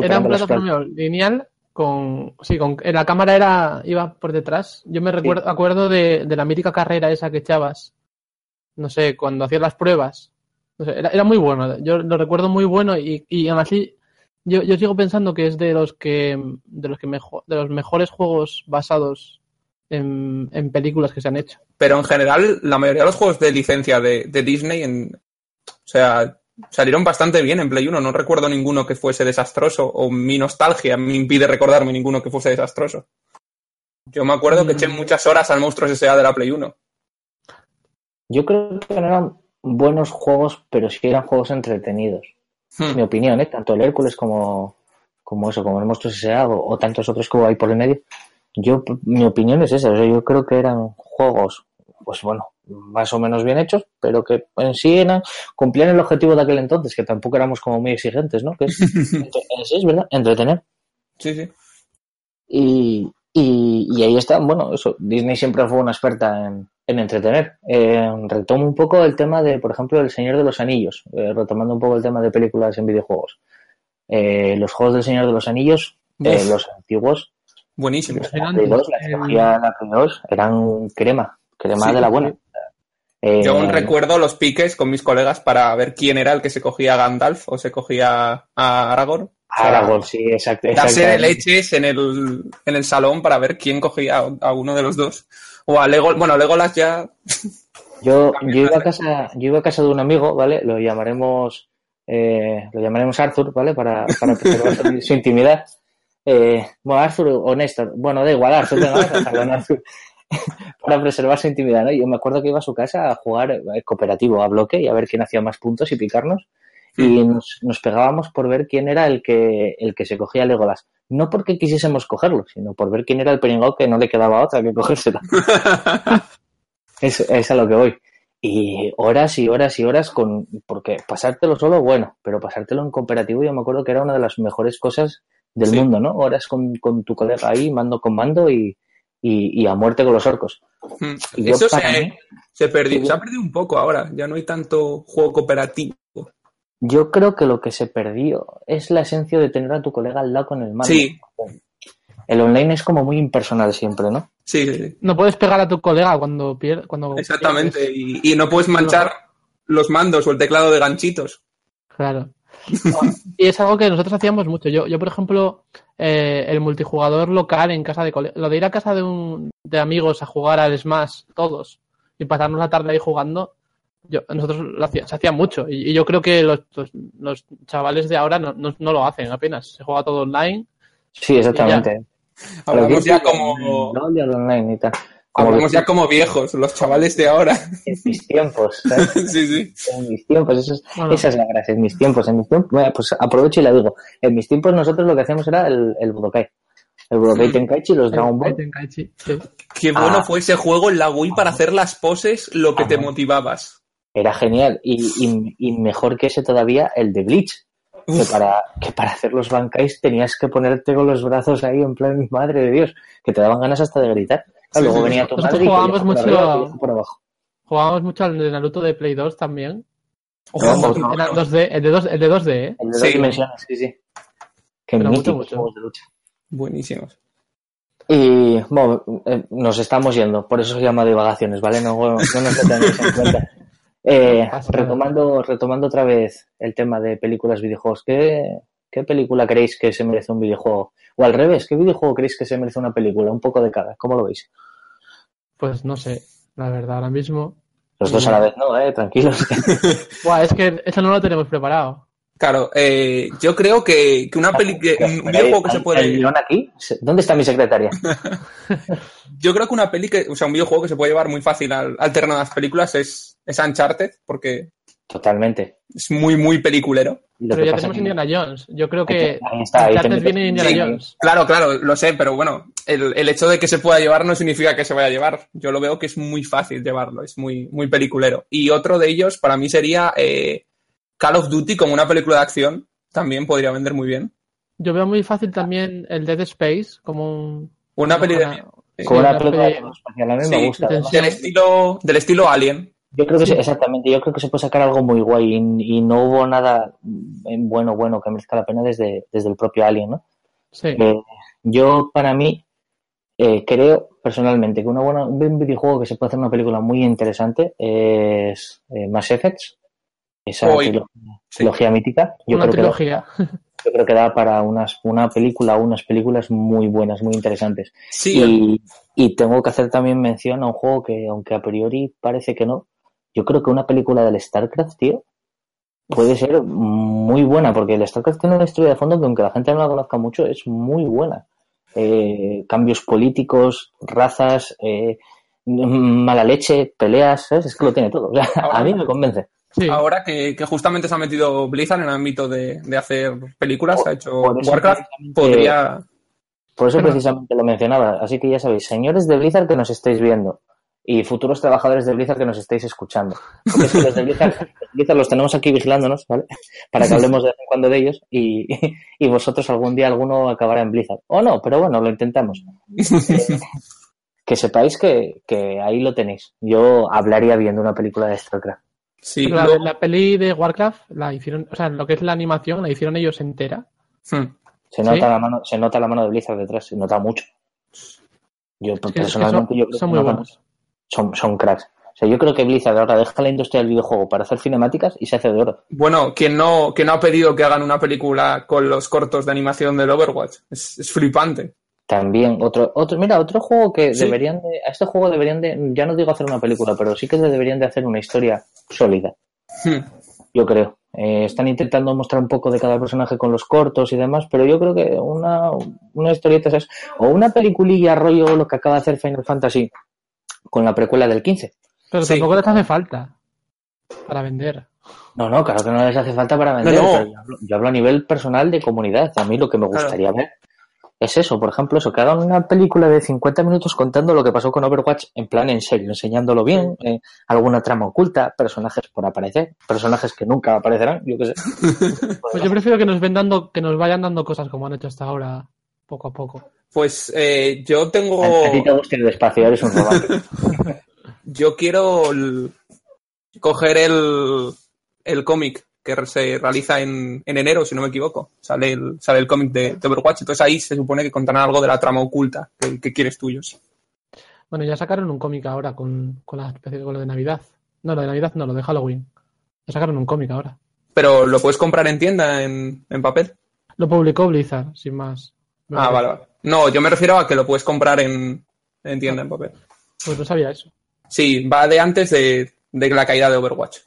era un plataforma lineal con sí con la cámara era iba por detrás yo me recuerdo acuerdo de, de la mítica carrera esa que echabas no sé cuando hacías las pruebas no sé, era, era muy bueno yo lo recuerdo muy bueno y, y aún así yo, yo sigo pensando que es de los que de los que mejo- de los mejores juegos basados en, en películas que se han hecho Pero en general, la mayoría de los juegos de licencia de, de Disney, en, o sea, salieron bastante bien en Play 1. No recuerdo ninguno que fuese desastroso, o mi nostalgia me impide recordarme ninguno que fuese desastroso. Yo me acuerdo que eché Mm. muchas horas al Monstruos S.A. de la Play 1. Yo creo que no eran buenos juegos, pero sí eran juegos entretenidos. Hmm. Mi opinión, ¿eh? Tanto el Hércules como, como eso, como el Monstruos S.A. o, o tantos otros que hay por el medio. Yo, mi opinión es esa. O sea, yo creo que eran juegos, pues bueno, más o menos bien hechos, pero que en sí eran, cumplían el objetivo de aquel entonces, que tampoco éramos como muy exigentes, ¿no? Que es, entre- es, verdad, entretener. Sí, sí. Y, y, y ahí está, bueno, eso, Disney siempre fue una experta en, en entretener. Eh, retomo un poco el tema de, por ejemplo, El Señor de los Anillos, eh, retomando un poco el tema de películas en videojuegos. Eh, los juegos del Señor de los Anillos, eh, los antiguos, Buenísimo. la Play 2, la que El- cogía la Play 2, eran crema, crema Sí, de la buena. Eh, Yo aún recuerdo los piques con mis colegas para ver quién era el que se cogía a Gandalf o se cogía a Aragorn. Aragorn, sí, exacto. Darse de leches en el, en el salón para ver quién cogía a, uno de los dos. O a Lego, bueno, Legolas ya. Yo, yo iba a casa, yo iba a casa de un amigo, ¿vale? Lo llamaremos, eh, lo llamaremos Arthur, ¿vale? Para, para preservar su intimidad. Eh, bueno, Arthur o Néstor, bueno, da igual, Arthur, dejarlo en Arthur. para preservar su intimidad, ¿no? Yo me acuerdo que iba a su casa a jugar eh, cooperativo a bloque y a ver quién hacía más puntos y picarnos. Y nos, nos pegábamos por ver quién era el que, el que se cogía Legolas. No porque quisiésemos cogerlo, sino por ver quién era el peringao que no le quedaba otra que cogérsela. Es, es a lo que voy. Y horas y horas y horas con, porque pasártelo solo, bueno, pero pasártelo en cooperativo yo me acuerdo que era una de las mejores cosas del Sí. mundo, ¿no? Horas con, con tu colega ahí, mando con mando y, y, y a muerte con los orcos. Mm, Y Eso se, mí- se perdió, se ha perdido un poco ahora. Ya no hay tanto juego cooperativo. Yo creo que lo que se perdió es la esencia de tener a tu colega al lado con el mando. Sí. El online es como muy impersonal siempre, ¿no? Sí, sí, sí. No puedes pegar a tu colega cuando pierdes. Cuando exactamente. pierdes. Y, y no puedes manchar los mandos o el teclado de ganchitos. Claro. Y es algo que nosotros hacíamos mucho. Yo, yo por ejemplo, eh, el multijugador local en casa de cole- lo de ir a casa de un de amigos a jugar al Smash todos y pasarnos la tarde ahí jugando, yo, nosotros lo hacía, se hacía mucho y, y yo creo que los, los, los chavales de ahora no, no, no lo hacen apenas. Se juega todo online. Sí, exactamente. Hablamos ya como, No, online y tal. Como hablamos ya como viejos, los chavales de ahora. en mis tiempos. ¿sabes? sí, sí. En mis tiempos, eso es- Bueno. esa es la gracia, en mis tiempos, en mis tiempos, bueno, pues aprovecho y la digo, en mis tiempos nosotros lo que hacíamos era el, el Budokai, el Budokai Mm. Tenkaichi y los Dragon Ball, Tenkaichi, sí. Qué bueno Ah. fue ese juego en la Wii para hacer las poses, lo que te Ajá. motivabas. era genial, y, y, y mejor que ese todavía, el de Bleach, que para, que para hacer los Bankais tenías que ponerte con los brazos ahí en plan, madre de Dios, que te daban ganas hasta de gritar. Sí, luego sí, venía sí. tu madre y jugábamos mucho arriba, a- te dejaba por abajo. Jugábamos mucho al de Naruto de Play 2 también. Ojo, no, Era 2D, el de 2, el de 2D, ¿eh? El de Sí. dos dimensiones, sí, sí. Pero mucho, míticos mucho. juegos de lucha. Buenísimos. Y bueno, eh, nos estamos yendo, por eso se llama divagaciones, ¿vale? No, no nos lo en cuenta. Eh, retomando, retomando otra vez el tema de películas, videojuegos, ¿qué, ¿qué película creéis que se merece un videojuego? O al revés, ¿qué videojuego creéis que se merece una película? Un poco de cada, ¿cómo lo veis? Pues no sé, la verdad, ahora mismo. Los dos a la vez, no, eh, tranquilos. Buah, es que eso no lo tenemos preparado. Claro, eh, yo creo que, que una peli, que- un videojuego que se ¿El puede, guion aquí? ¿Dónde está mi secretaria? yo creo que una peli que, o sea, un videojuego que se puede llevar muy fácil al, al terreno de las películas es, es Uncharted, porque Totalmente. es muy, muy peliculero. Pero ya tenemos que- Indiana Jones. Yo creo que Ahí está, ahí Uncharted viene de Indiana Sí. Jones. Claro, claro, lo sé, pero bueno, el, el hecho de que se pueda llevar no significa que se vaya a llevar. Yo lo veo que es muy fácil llevarlo, es muy, muy peliculero. Y otro de ellos para mí sería eh, Call of Duty como una película de acción. También podría vender muy bien. Yo veo muy fácil también el Dead Space como un... Una peli de, una- película peli- espacial, a mí Sí, me gusta. del estilo, del estilo Alien. Yo creo que Sí. sí, exactamente, yo creo que se puede sacar algo muy guay y, y no hubo nada mm, bueno, bueno que merezca la pena desde, desde el propio Alien, ¿no? Sí. Eh, yo, para mí, eh, creo personalmente que una buena, un buen videojuego que se puede hacer una película muy interesante es eh, Mass Effect, esa trilogía, sí. trilogía mítica. Yo una creo, que da, trilogía. yo creo que da para unas, una película o unas películas muy buenas, muy interesantes. Sí, y tengo que hacer también mención a un juego que, aunque a priori parece que no, yo creo que una película del StarCraft, tío, puede ser muy buena, porque el StarCraft tiene una historia de fondo que, aunque la gente no la conozca mucho, es muy buena. Eh, cambios políticos, razas, eh, mala leche, peleas, ¿sabes? Es que lo tiene todo. O sea, a mí me convence. Sí. ahora que, que justamente se ha metido Blizzard en el ámbito de, de hacer películas, ha hecho Warcraft, podría... Por eso precisamente lo mencionaba. Así que ya sabéis, señores de Blizzard que nos estáis viendo, y futuros trabajadores de Blizzard que nos estáis escuchando. Porque es que los de Blizzard, los, Blizzard los tenemos aquí vigilándonos, ¿vale? Para que hablemos de vez en cuando de ellos y, y vosotros algún día alguno acabará en Blizzard. O no, pero bueno, lo intentamos. Eh, que sepáis que, que ahí lo tenéis. Yo hablaría viendo una película de StarCraft. Sí, la, la peli de Warcraft la hicieron, o sea, lo que es la animación la hicieron ellos entera. Hmm. Se nota ¿Sí? la mano, se nota la mano de Blizzard detrás, se nota mucho. Yo Es que- personalmente son, yo creo son que muy buenos. Son, son cracks. O sea, yo creo que Blizzard ahora deja la industria del videojuego para hacer cinemáticas y se hace de oro. Bueno, ¿quién no, quién no ha pedido que hagan una película con los cortos de animación del Overwatch? Es, es flipante. También otro, otro, mira, otro juego que Sí. deberían de, a este juego deberían de, ya no digo hacer una película, pero sí que deberían de hacer una historia sólida, Hmm. yo creo. Eh, están intentando mostrar un poco de cada personaje con los cortos y demás, pero yo creo que una, una historieta o una peliculilla rollo lo que acaba de hacer Final Fantasy con la precuela del 15. Pero Sí. tampoco les hace falta para vender. No, no, claro que no les hace falta para vender, No, no. pero yo hablo, yo hablo a nivel personal de comunidad. A mí lo que me Claro. gustaría ver es eso, por ejemplo, eso, que hagan una película de 50 minutos contando lo que pasó con Overwatch en plan en serio, enseñándolo bien, eh, alguna trama oculta, personajes por aparecer, personajes que nunca aparecerán, yo qué sé. Pues yo prefiero que nos ven dando, que nos vayan dando cosas como han hecho hasta ahora, poco a poco. Pues eh, yo tengo. A, ti te gusta el espacio, eres un romántico. Yo quiero el- coger el, el cómic que se realiza en, en enero, si no me equivoco. Sale el, sale el cómic de, de Overwatch. Entonces ahí se supone que contarán algo de la trama oculta que, que quieres tuyo. sí. Bueno, ya sacaron un cómic ahora con, con la especie con lo de Navidad. No, lo de Navidad no, lo de Halloween. Ya sacaron un cómic ahora. Pero lo puedes comprar en tienda, en, en papel. Lo publicó Blizzard, sin más. Ah, vale, vale. No, yo me refiero a que lo puedes comprar en, en tienda, en papel. Pues no sabía eso. Sí, va de antes de, de la caída de Overwatch.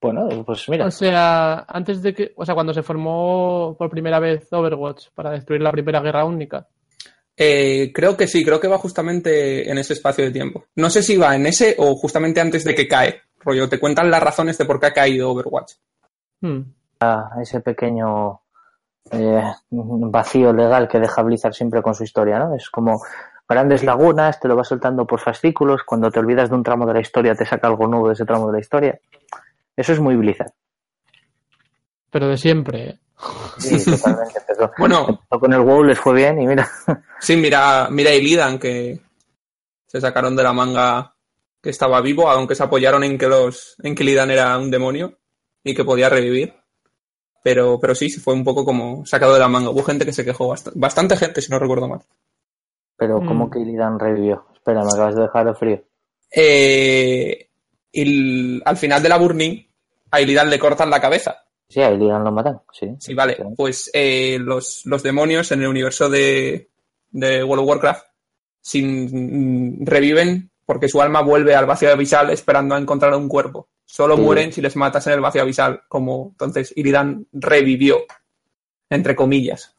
Bueno, pues mira, O sea, antes de que, o sea, cuando se formó por primera vez Overwatch para destruir la primera guerra única. Eh, creo que sí, creo que va justamente en ese espacio de tiempo. No sé si va en ese o justamente antes de que cae. Rollo, te cuentan las razones de por qué ha caído Overwatch. Hmm. ese pequeño eh, vacío legal que deja Blizzard siempre con su historia, ¿no? Es como grandes lagunas, te lo va soltando por fascículos, cuando te olvidas de un tramo de la historia te saca algo nuevo de ese tramo de la historia. Eso es muy Blizzard. Pero de siempre. ¿eh? Sí, totalmente. Bueno, empezó con el WoW les fue bien y mira, sí, mira, mira Illidan que se sacaron de la manga que estaba vivo, aunque se apoyaron en que los, en que Illidan era un demonio y que podía revivir. Pero, pero sí, se fue un poco como sacado de la manga. Hubo gente que se quejó, bast- bastante gente, si no recuerdo mal. pero Mm. como que Illidan revivió. Espera, me acabas de dejar el frío. Eh, el- al final de la Burning, a Illidan le cortan la cabeza. Sí, a Illidan lo matan, sí. Sí, vale. Pues eh, los, los demonios en el universo de, de World of Warcraft sin, mm, reviven porque su alma vuelve al vacío abisal esperando a encontrar un cuerpo. Solo Sí. mueren si les matas en el vacío abisal, como entonces Illidan revivió, entre comillas.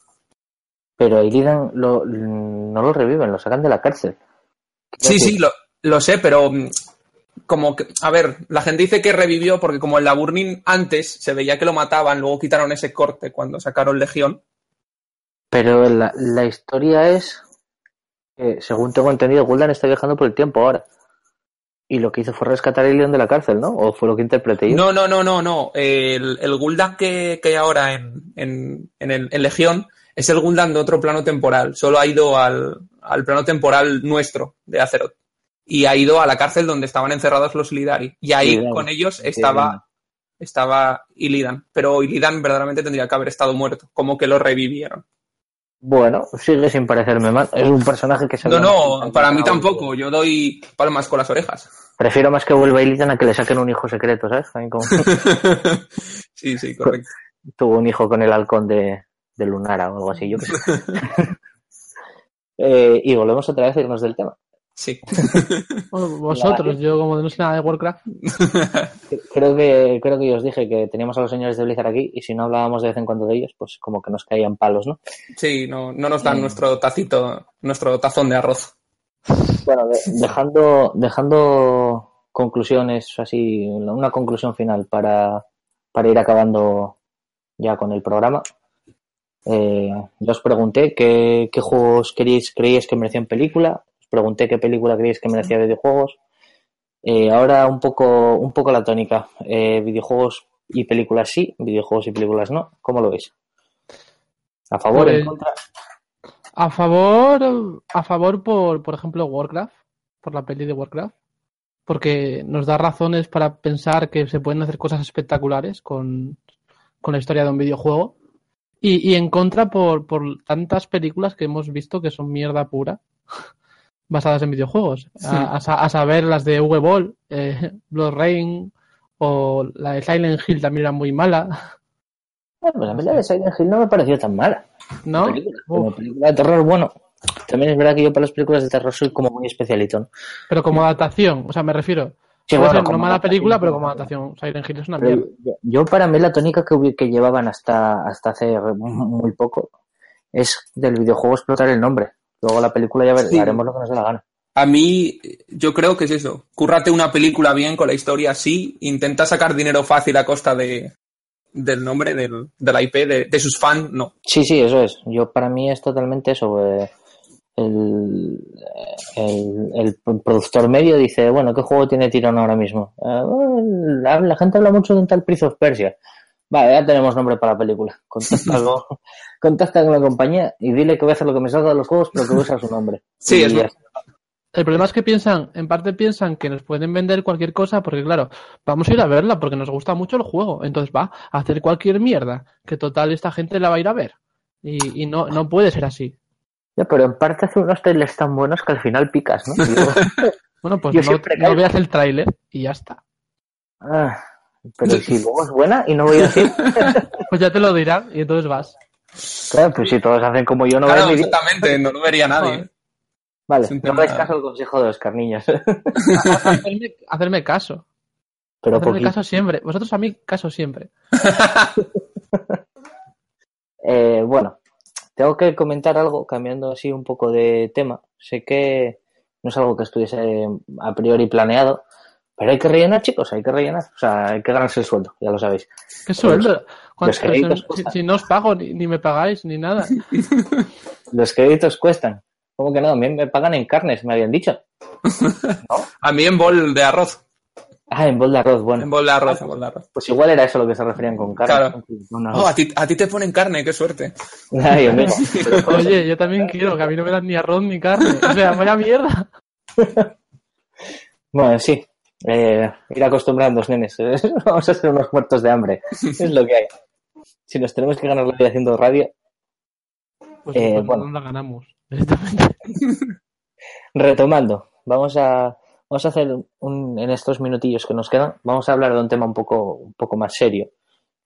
Pero a Illidan lo, no lo reviven, lo sacan de la cárcel. Sí, sí, lo, lo sé, pero mm, como que, a ver, la gente dice que revivió porque como en la Burning antes se veía que lo mataban, luego quitaron ese corte cuando sacaron Legión. Pero la, la historia es que, según tengo entendido, Gul'dan está viajando por el tiempo ahora. Y lo que hizo fue rescatar a Ilion de la cárcel, ¿no? ¿O fue lo que interpreté yo? No, no, no, no, no. El, el Gul'dan que, que hay ahora en, en, en, el, en Legión es el Gul'dan de otro plano temporal. Solo ha ido al, al plano temporal nuestro de Azeroth. Y ha ido a la cárcel donde estaban encerrados los Illidari. Y ahí con ellos estaba, estaba Illidan. Pero Illidan verdaderamente tendría que haber estado muerto. Como que lo revivieron. Bueno, sigue sin parecerme mal. Es un personaje que se No, no, para mí tampoco. Yo doy palmas con las orejas. Prefiero más que vuelva Illidan a que le saquen un hijo secreto, ¿sabes? Como- sí, sí, correcto. tuvo un hijo con el halcón de, de Lunara o algo así, yo qué sé. Eh, y volvemos otra vez a irnos del tema. Sí. Bueno, vosotros, yo como no sé nada de Warcraft, Creo que, creo que yo os dije que teníamos a los señores de Blizzard aquí y si no hablábamos de vez en cuando de ellos, pues como que nos caían palos, ¿no? Sí, no, no nos dan nuestro tacito, nuestro tazón de arroz. Bueno, de- dejando, dejando conclusiones, así, una conclusión final para, para ir acabando ya con el programa. Eh, yo os pregunté qué, qué juegos queríais, creíais que merecían película, os pregunté qué película creíais que merecía videojuegos, Eh, ahora un poco, un poco la tónica. Eh, videojuegos y películas sí, videojuegos y películas no. ¿Cómo lo veis? ¿A favor Pues- en contra? A favor, a favor por, por ejemplo, Warcraft, por la peli de Warcraft, porque nos da razones para pensar que se pueden hacer cosas espectaculares con, con la historia de un videojuego. Y, y en contra por, por tantas películas que hemos visto que son mierda pura, basadas en videojuegos. A, a sa- a saber, las de Boll, eh, Blood Rain o la de Silent Hill también era muy mala, Ah, pues la película de Silent Hill no me pareció tan mala. ¿no? Película, como película de terror, bueno. También es verdad que yo para las películas de terror soy como muy especialito. ¿no? Pero como adaptación, o sea, me refiero. Sí, bueno, ser no mala película, pero como adaptación. Silent Hill es una mierda. yo, yo para mí la tónica que, que llevaban hasta, hasta hace muy poco es del videojuego explotar el nombre. Luego la película ya Sí. haremos lo que nos dé la gana. A mí, yo creo que es eso. Cúrrate una película bien con la historia así, intenta sacar dinero fácil a costa de, del nombre, del, de la IP, de, de sus fans, no. Sí, sí, eso es. Yo para mí es totalmente eso. eh, el, el, el productor medio dice, bueno, ¿qué juego tiene tirón ahora mismo? "Ah, bueno, la, la gente habla mucho de un tal Prince of Persia. Vale, ya tenemos nombre para la película. Contacta con, contacta con la compañía y dile que voy a hacer lo que me salga de los juegos, pero que voy a usar su nombre. Sí, Y es. El problema es que piensan, en parte piensan que nos pueden vender cualquier cosa, porque claro, vamos a ir a verla porque nos gusta mucho el juego. Entonces va a hacer cualquier mierda, que total esta gente la va a ir a ver. Y, y no, no puede ser así. Ya, pero en parte hace unos trailers tan buenos que al final picas, ¿no? Bueno, pues Yo no, siempre no veas el tráiler y ya está. Ah, pero si luego es buena y no voy a decir, Pues ya te lo dirán y entonces vas. claro, pues si todos hacen como yo, no Claro, voy a exactamente, no lo vería nadie. Vale, no hagáis caso al consejo de los carniños. Hacerme, hacerme caso. Pero Hacerme poquito. caso siempre. Vosotros a mí caso siempre. Eh, bueno, tengo que comentar algo, cambiando así un poco de tema. Sé que no es algo que estuviese a priori planeado, pero hay que rellenar, chicos, hay que rellenar. O sea, hay que ganarse el sueldo, ya lo sabéis. ¿Qué sueldo? ¿Cuánto- los créditos si, no os pago ni, ni me pagáis ni nada. Los créditos cuestan. ¿Cómo que no? A mí me pagan en carnes, me habían dicho. A mí en bol de arroz. Ah, en bol de arroz, En bueno. bol de arroz, en bol de arroz. Pues igual era eso lo que se referían con carne. Claro. No, no, Oh, a ti, a ti te ponen carne, qué suerte. Ay, amigo. Oye, yo también quiero, que a mí no me dan ni arroz ni carne. O sea, vaya mierda. Bueno, sí. Eh, ir acostumbrando, nenes. Vamos a ser unos muertos de hambre. Es lo que hay. Si nos tenemos que ganar la vida haciendo radio. Pues, Eh, pues bueno. no la ganamos. directamente. Retomando, vamos a, vamos a hacer un, en estos minutillos que nos quedan, vamos a hablar de un tema un poco, un poco más serio,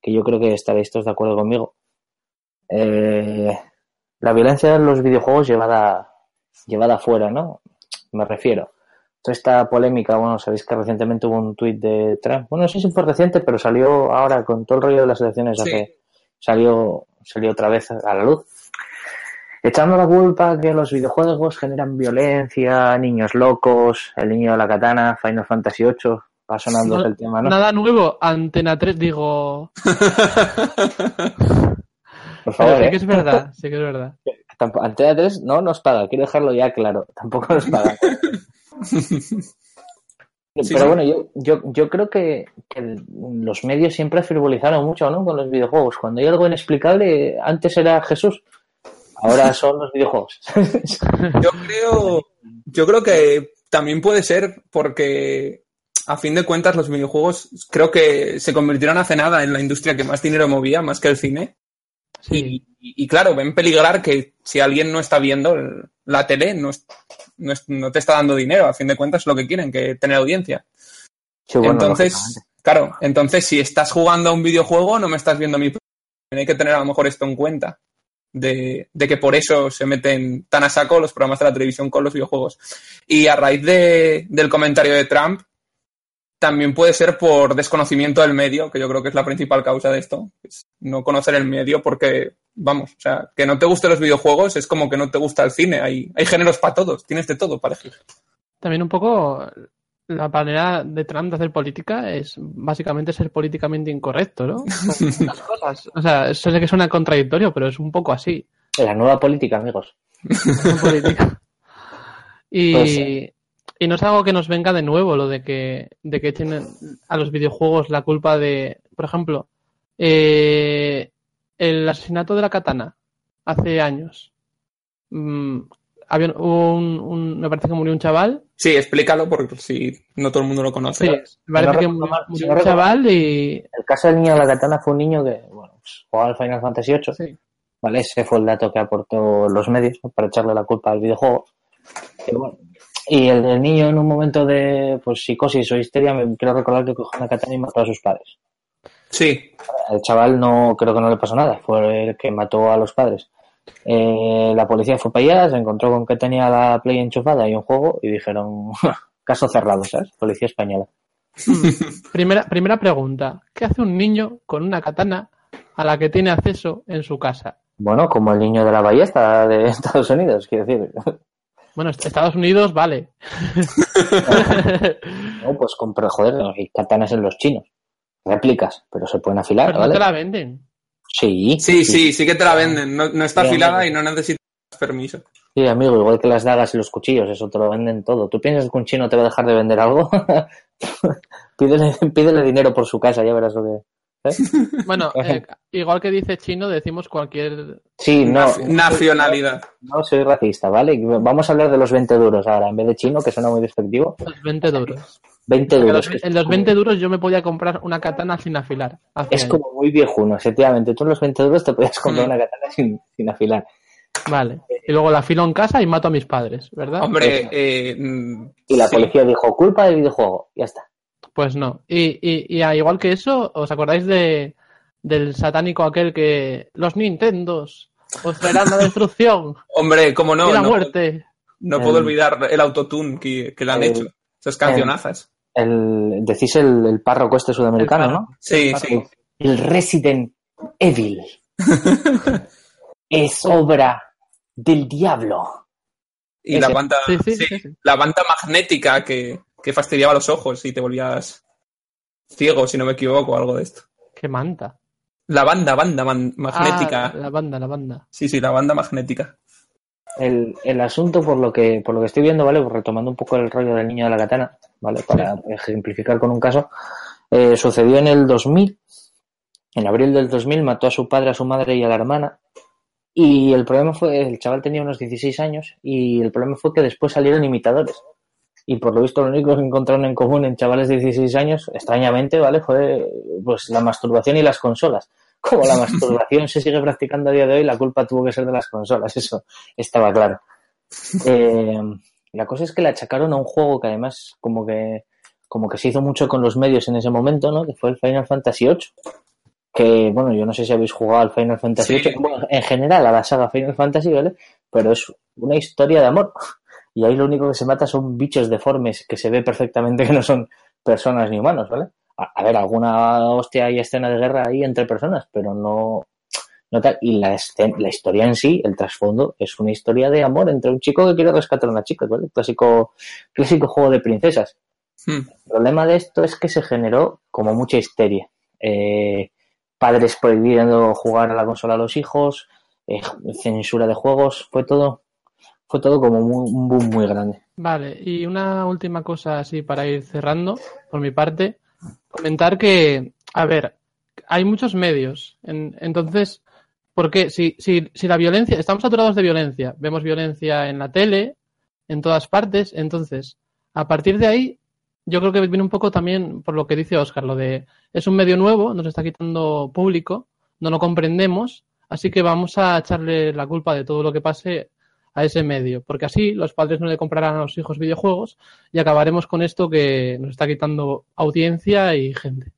que yo creo que estaréis todos de acuerdo conmigo. Eh, la violencia en los videojuegos llevada, llevada afuera, ¿no? Me refiero. Toda esta polémica, bueno, sabéis que recientemente hubo un tuit de Trump. Bueno, no sé si fue reciente, pero salió ahora con todo el rollo de las elecciones Sí. hace, salió, salió otra vez a la luz. Echando la culpa que los videojuegos generan violencia, niños locos, el niño de la katana, Final Fantasy VIII, va sonando No- el tema, ¿no? Nada nuevo, Antena 3, digo. Por Pero favor, sí ¿eh? que es verdad, sí que es verdad. Antena 3 no nos paga, quiero dejarlo ya claro, tampoco nos paga. Pero Sí, bueno, yo, yo, yo creo que, que los medios siempre frivolizaron mucho ¿no? con los videojuegos. Cuando hay algo inexplicable, antes era Jesús, ahora son los videojuegos. Yo creo, yo creo que también puede ser porque, a fin de cuentas, los videojuegos creo que se convirtieron hace nada en la industria que más dinero movía, más que el cine. Sí. Y, y claro, ven peligrar que si alguien no está viendo el- la tele, no, es- no, es- no te está dando dinero. A fin de cuentas, es lo que quieren, que tener audiencia. Sí, bueno, entonces, claro, entonces si estás jugando a un videojuego, no me estás viendo a mí. Hay que tener a lo mejor esto en cuenta. De, que por eso se meten tan a saco los programas de la televisión con los videojuegos. Y a raíz de- del comentario de Trump, también puede ser por desconocimiento del medio, que yo creo que es la principal causa de esto. Es no conocer el medio porque, vamos, o sea, que no te gusten los videojuegos es como que no te gusta el cine. Hay, hay géneros para todos, tienes de todo para elegir. También un poco la manera de Trump de hacer política es básicamente ser políticamente incorrecto, ¿no? Muchas cosas. O sea, sé que suena contradictorio, pero es un poco así. La nueva política, amigos. en política. Y, Pues, y no es algo que nos venga de nuevo, lo de que, de que echen a los videojuegos la culpa de, por ejemplo, eh, el asesinato de la katana hace años. Había un, un- me parece que murió un chaval. Sí, explícalo porque si no todo el mundo lo conoce. Sí, me parece no que murió, no un chaval y. El caso del niño de la katana fue un niño que, bueno, pues, jugaba al Final Fantasy VIII. Sí. ¿vale? Ese fue el dato que aportó los medios para echarle la culpa al videojuego. Y, bueno, y el, el niño en un momento de pues, psicosis o histeria, me quiero recordar que cogió una katana y mató a sus padres. Sí, El chaval no creo que no le pasó nada, fue el que mató a los padres. Eh, la policía fue para allá, se encontró con que tenía la Play enchufada y un juego y dijeron, caso cerrado, ¿sabes? Policía española. Primera, primera pregunta. ¿Qué hace un niño con una katana a la que tiene acceso en su casa? Bueno, como el niño de la ballesta de Estados Unidos, quiero decir. Bueno, est- Estados Unidos, vale. No, pues compra, joder, hay katanas en los chinos. Réplicas, pero se pueden afilar, Pero no te la venden. Sí, sí, sí, sí que te la venden. No, no está Sí, afilada amigo. y no necesitas permiso. Sí, amigo, igual que las dagas y los cuchillos, eso te lo venden todo. ¿Tú piensas que un chino te va a dejar de vender algo? pídele, pídele dinero por su casa, ya verás lo que... ¿eh? Bueno, eh, igual que dice chino, decimos cualquier. Sí, no, Nacionalidad. no soy racista, ¿vale? Vamos a hablar de los 20 duros ahora, en vez de chino, que suena muy despectivo. Los 20 duros. 20 Porque duros. los- en los 20 duros yo me podía comprar una katana sin afilar. Es como muy viejuno, efectivamente. Tú en los 20 duros te podías comprar Mm. una katana sin, sin afilar. Vale. Y luego la afilo en casa y mato a mis padres, ¿verdad? Hombre, eh, Y la sí. policía dijo, culpa del videojuego. Ya está. Pues no. Y, y, y a igual que eso, ¿os acordáis de del satánico aquel que los Nintendos os traerán la destrucción Hombre, cómo no, y la no, muerte? no puedo olvidar el autotune que, que le han el- hecho. Esas cancionazas. El, decís el, el párroco este sudamericano, ¿no? Sí, el sí. El Resident Evil. es obra del diablo. Y la banda, Sí, sí, sí, sí, sí. la banda magnética que, que fastidiaba los ojos y te volvías ciego, si no me equivoco, algo de esto. Qué manta. La banda, banda man- magnética. Ah, la banda, la banda. Sí, sí, la banda magnética. El, el asunto, por lo que por lo que estoy viendo, ¿vale? Pues retomando un poco el rollo del niño de la katana, ¿vale? Para ejemplificar con un caso, eh, sucedió en el 2000, en abril del 2000, mató a su padre, a su madre y a la hermana. Y el problema fue, el chaval tenía unos 16 años y el problema fue que después salieron imitadores. Y por lo visto lo único que encontraron en común en chavales de 16 años, extrañamente, ¿vale? Fue pues la masturbación y las consolas. Como la masturbación se sigue practicando a día de hoy, la culpa tuvo que ser de las consolas, eso estaba claro. Eh, la cosa es que le achacaron a un juego que además como que como que se hizo mucho con los medios en ese momento, ¿no? Que fue el Final Fantasy VIII. Que, bueno, yo no sé si habéis jugado al Final Fantasy Sí. VIII, bueno, en general a la saga Final Fantasy, ¿vale? Pero es una historia de amor. Y ahí lo único que se mata son bichos deformes que se ve perfectamente que no son personas ni humanos, ¿vale? A, a ver, alguna hostia y escena de guerra ahí entre personas, pero no, no tal. Y la, escen- la historia en sí, el trasfondo, es una historia de amor entre un chico que quiere rescatar a una chica, ¿vale? Clásico, clásico juego de princesas. Hmm. El problema de esto es que se generó como mucha histeria. Eh, padres prohibiendo jugar a la consola a los hijos, eh, censura de juegos, fue todo, fue todo como muy- un boom muy grande. Vale, y una última cosa así para ir cerrando, por mi parte, comentar que, a ver, hay muchos medios, en- entonces, ¿por qué? Si, si, si la violencia, estamos saturados de violencia, vemos violencia en la tele, en todas partes, entonces, a partir de ahí, yo creo que viene un poco también por lo que dice Oscar, lo de, es un medio nuevo, nos está quitando público, no lo comprendemos, así que vamos a echarle la culpa de todo lo que pase a ese medio, porque así los padres no le comprarán a los hijos videojuegos y acabaremos con esto que nos está quitando audiencia y gente.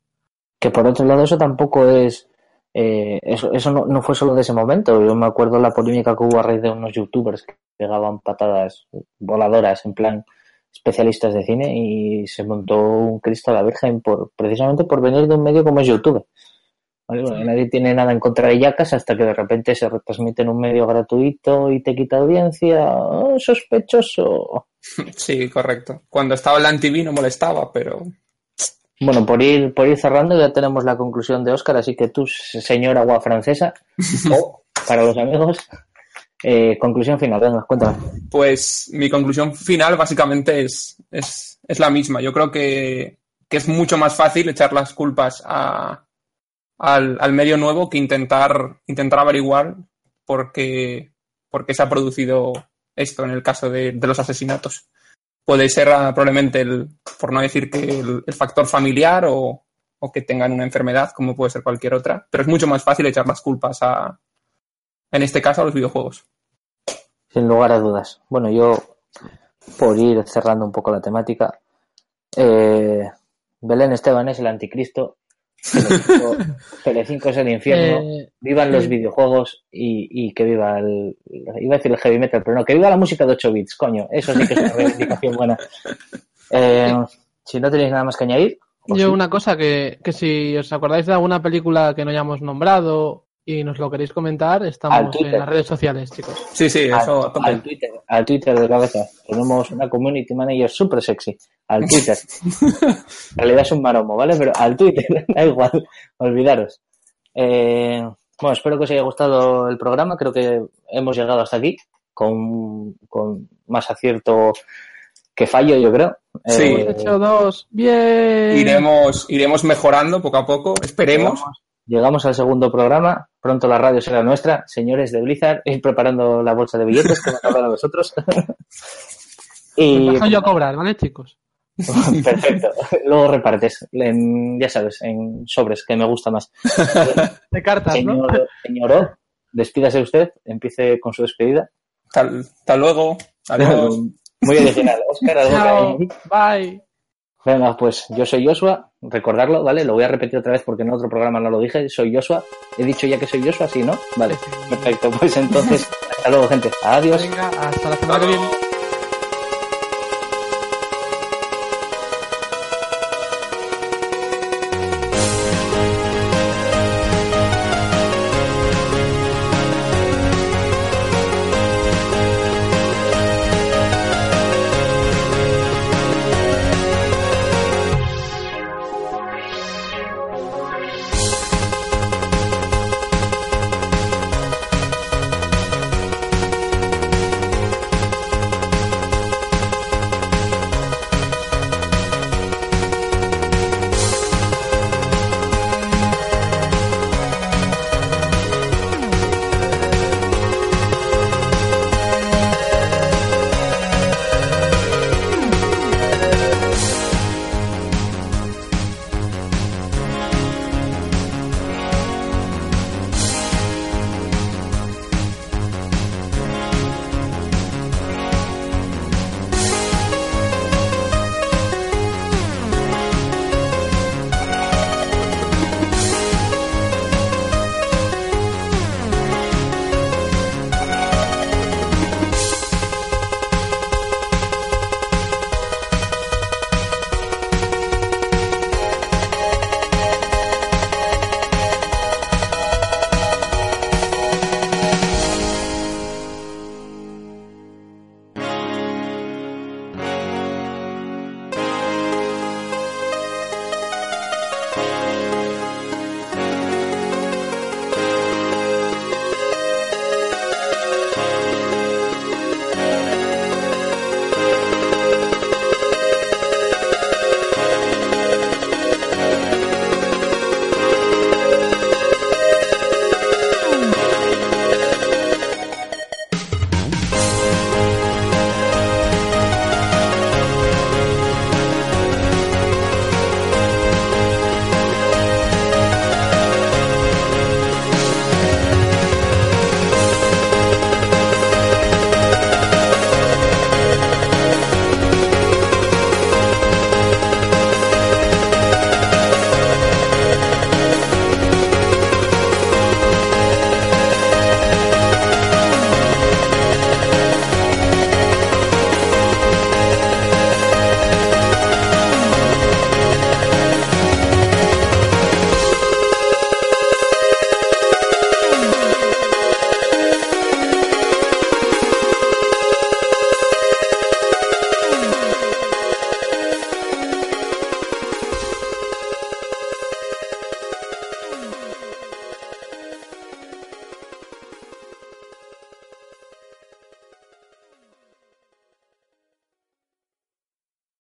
Que por otro lado eso tampoco es, eh, eso, eso no, no fue solo de ese momento. Yo me acuerdo la polémica que hubo a raíz de unos youtubers que pegaban patadas voladoras en plan especialistas de cine y se montó un Cristo a la Virgen por, precisamente por venir de un medio como es YouTube. Nadie tiene nada en contra de Yacas hasta que de repente se retransmite en un medio gratuito y te quita audiencia. ¡Oh, sospechoso. Sí, correcto. Cuando estaba en la TV no molestaba, pero Bueno, por ir, por ir cerrando ya tenemos la conclusión de Oscar, así que tú, señor agua francesa, o para los amigos, Eh, conclusión final, venga, cuéntame. Pues mi conclusión final básicamente es, es, es la misma. Yo creo que, que, es mucho más fácil echar las culpas a, al, al, medio nuevo que intentar, intentar averiguar por qué, se ha producido esto en el caso de, de los asesinatos. Puede ser uh, probablemente, el, por no decir que el, el factor familiar o, o, que tengan una enfermedad, como puede ser cualquier otra, pero es mucho más fácil echar las culpas a, en este caso, a los videojuegos. Sin lugar a dudas. Bueno, yo, por ir cerrando un poco la temática, eh, Belén Esteban es el anticristo, Telecinco es el infierno, eh, vivan los videojuegos y, y, que viva el, iba a decir el heavy metal, pero no, que viva la música de 8 bits, coño, eso sí que es una reivindicación buena. Eh, si no tenéis nada más que añadir. Yo sí? una cosa, que, que si os acordáis de alguna película que no hayamos nombrado y nos lo queréis comentar, estamos en las redes sociales, chicos. Sí, sí, eso. Al, al, Twitter, al Twitter de cabeza. Tenemos una community manager súper sexy. Al Twitter. en realidad es un maromo, ¿vale? Pero al Twitter, da igual, olvidaros. Eh, bueno, espero que os haya gustado el programa. Creo que hemos llegado hasta aquí con, con más acierto que fallo, yo creo. Sí. Eh, hecho dos. Bien. Iremos, iremos mejorando poco a poco, esperemos. Llegamos al segundo programa. Pronto la radio será nuestra. Señores de Blizzard, ir preparando la bolsa de billetes que me acaban a vosotros. y... Me yo a cobrar, ¿vale, chicos? Perfecto. Luego repartes, en, ya sabes, en sobres, que me gusta más. De cartas, señor, ¿no? Señor O, despídase usted, empiece con su despedida. Hasta, hasta luego. Adiós. Muy original. Oscar, algo Chao. Bye. Venga, pues yo soy Joshua, recordarlo, ¿vale? Lo voy a repetir otra vez porque en otro programa no lo dije. Soy Joshua. He dicho ya que soy Joshua, sí, ¿no? Vale, perfecto. Pues entonces, hasta luego, gente. Adiós. Venga, hasta la semana que viene.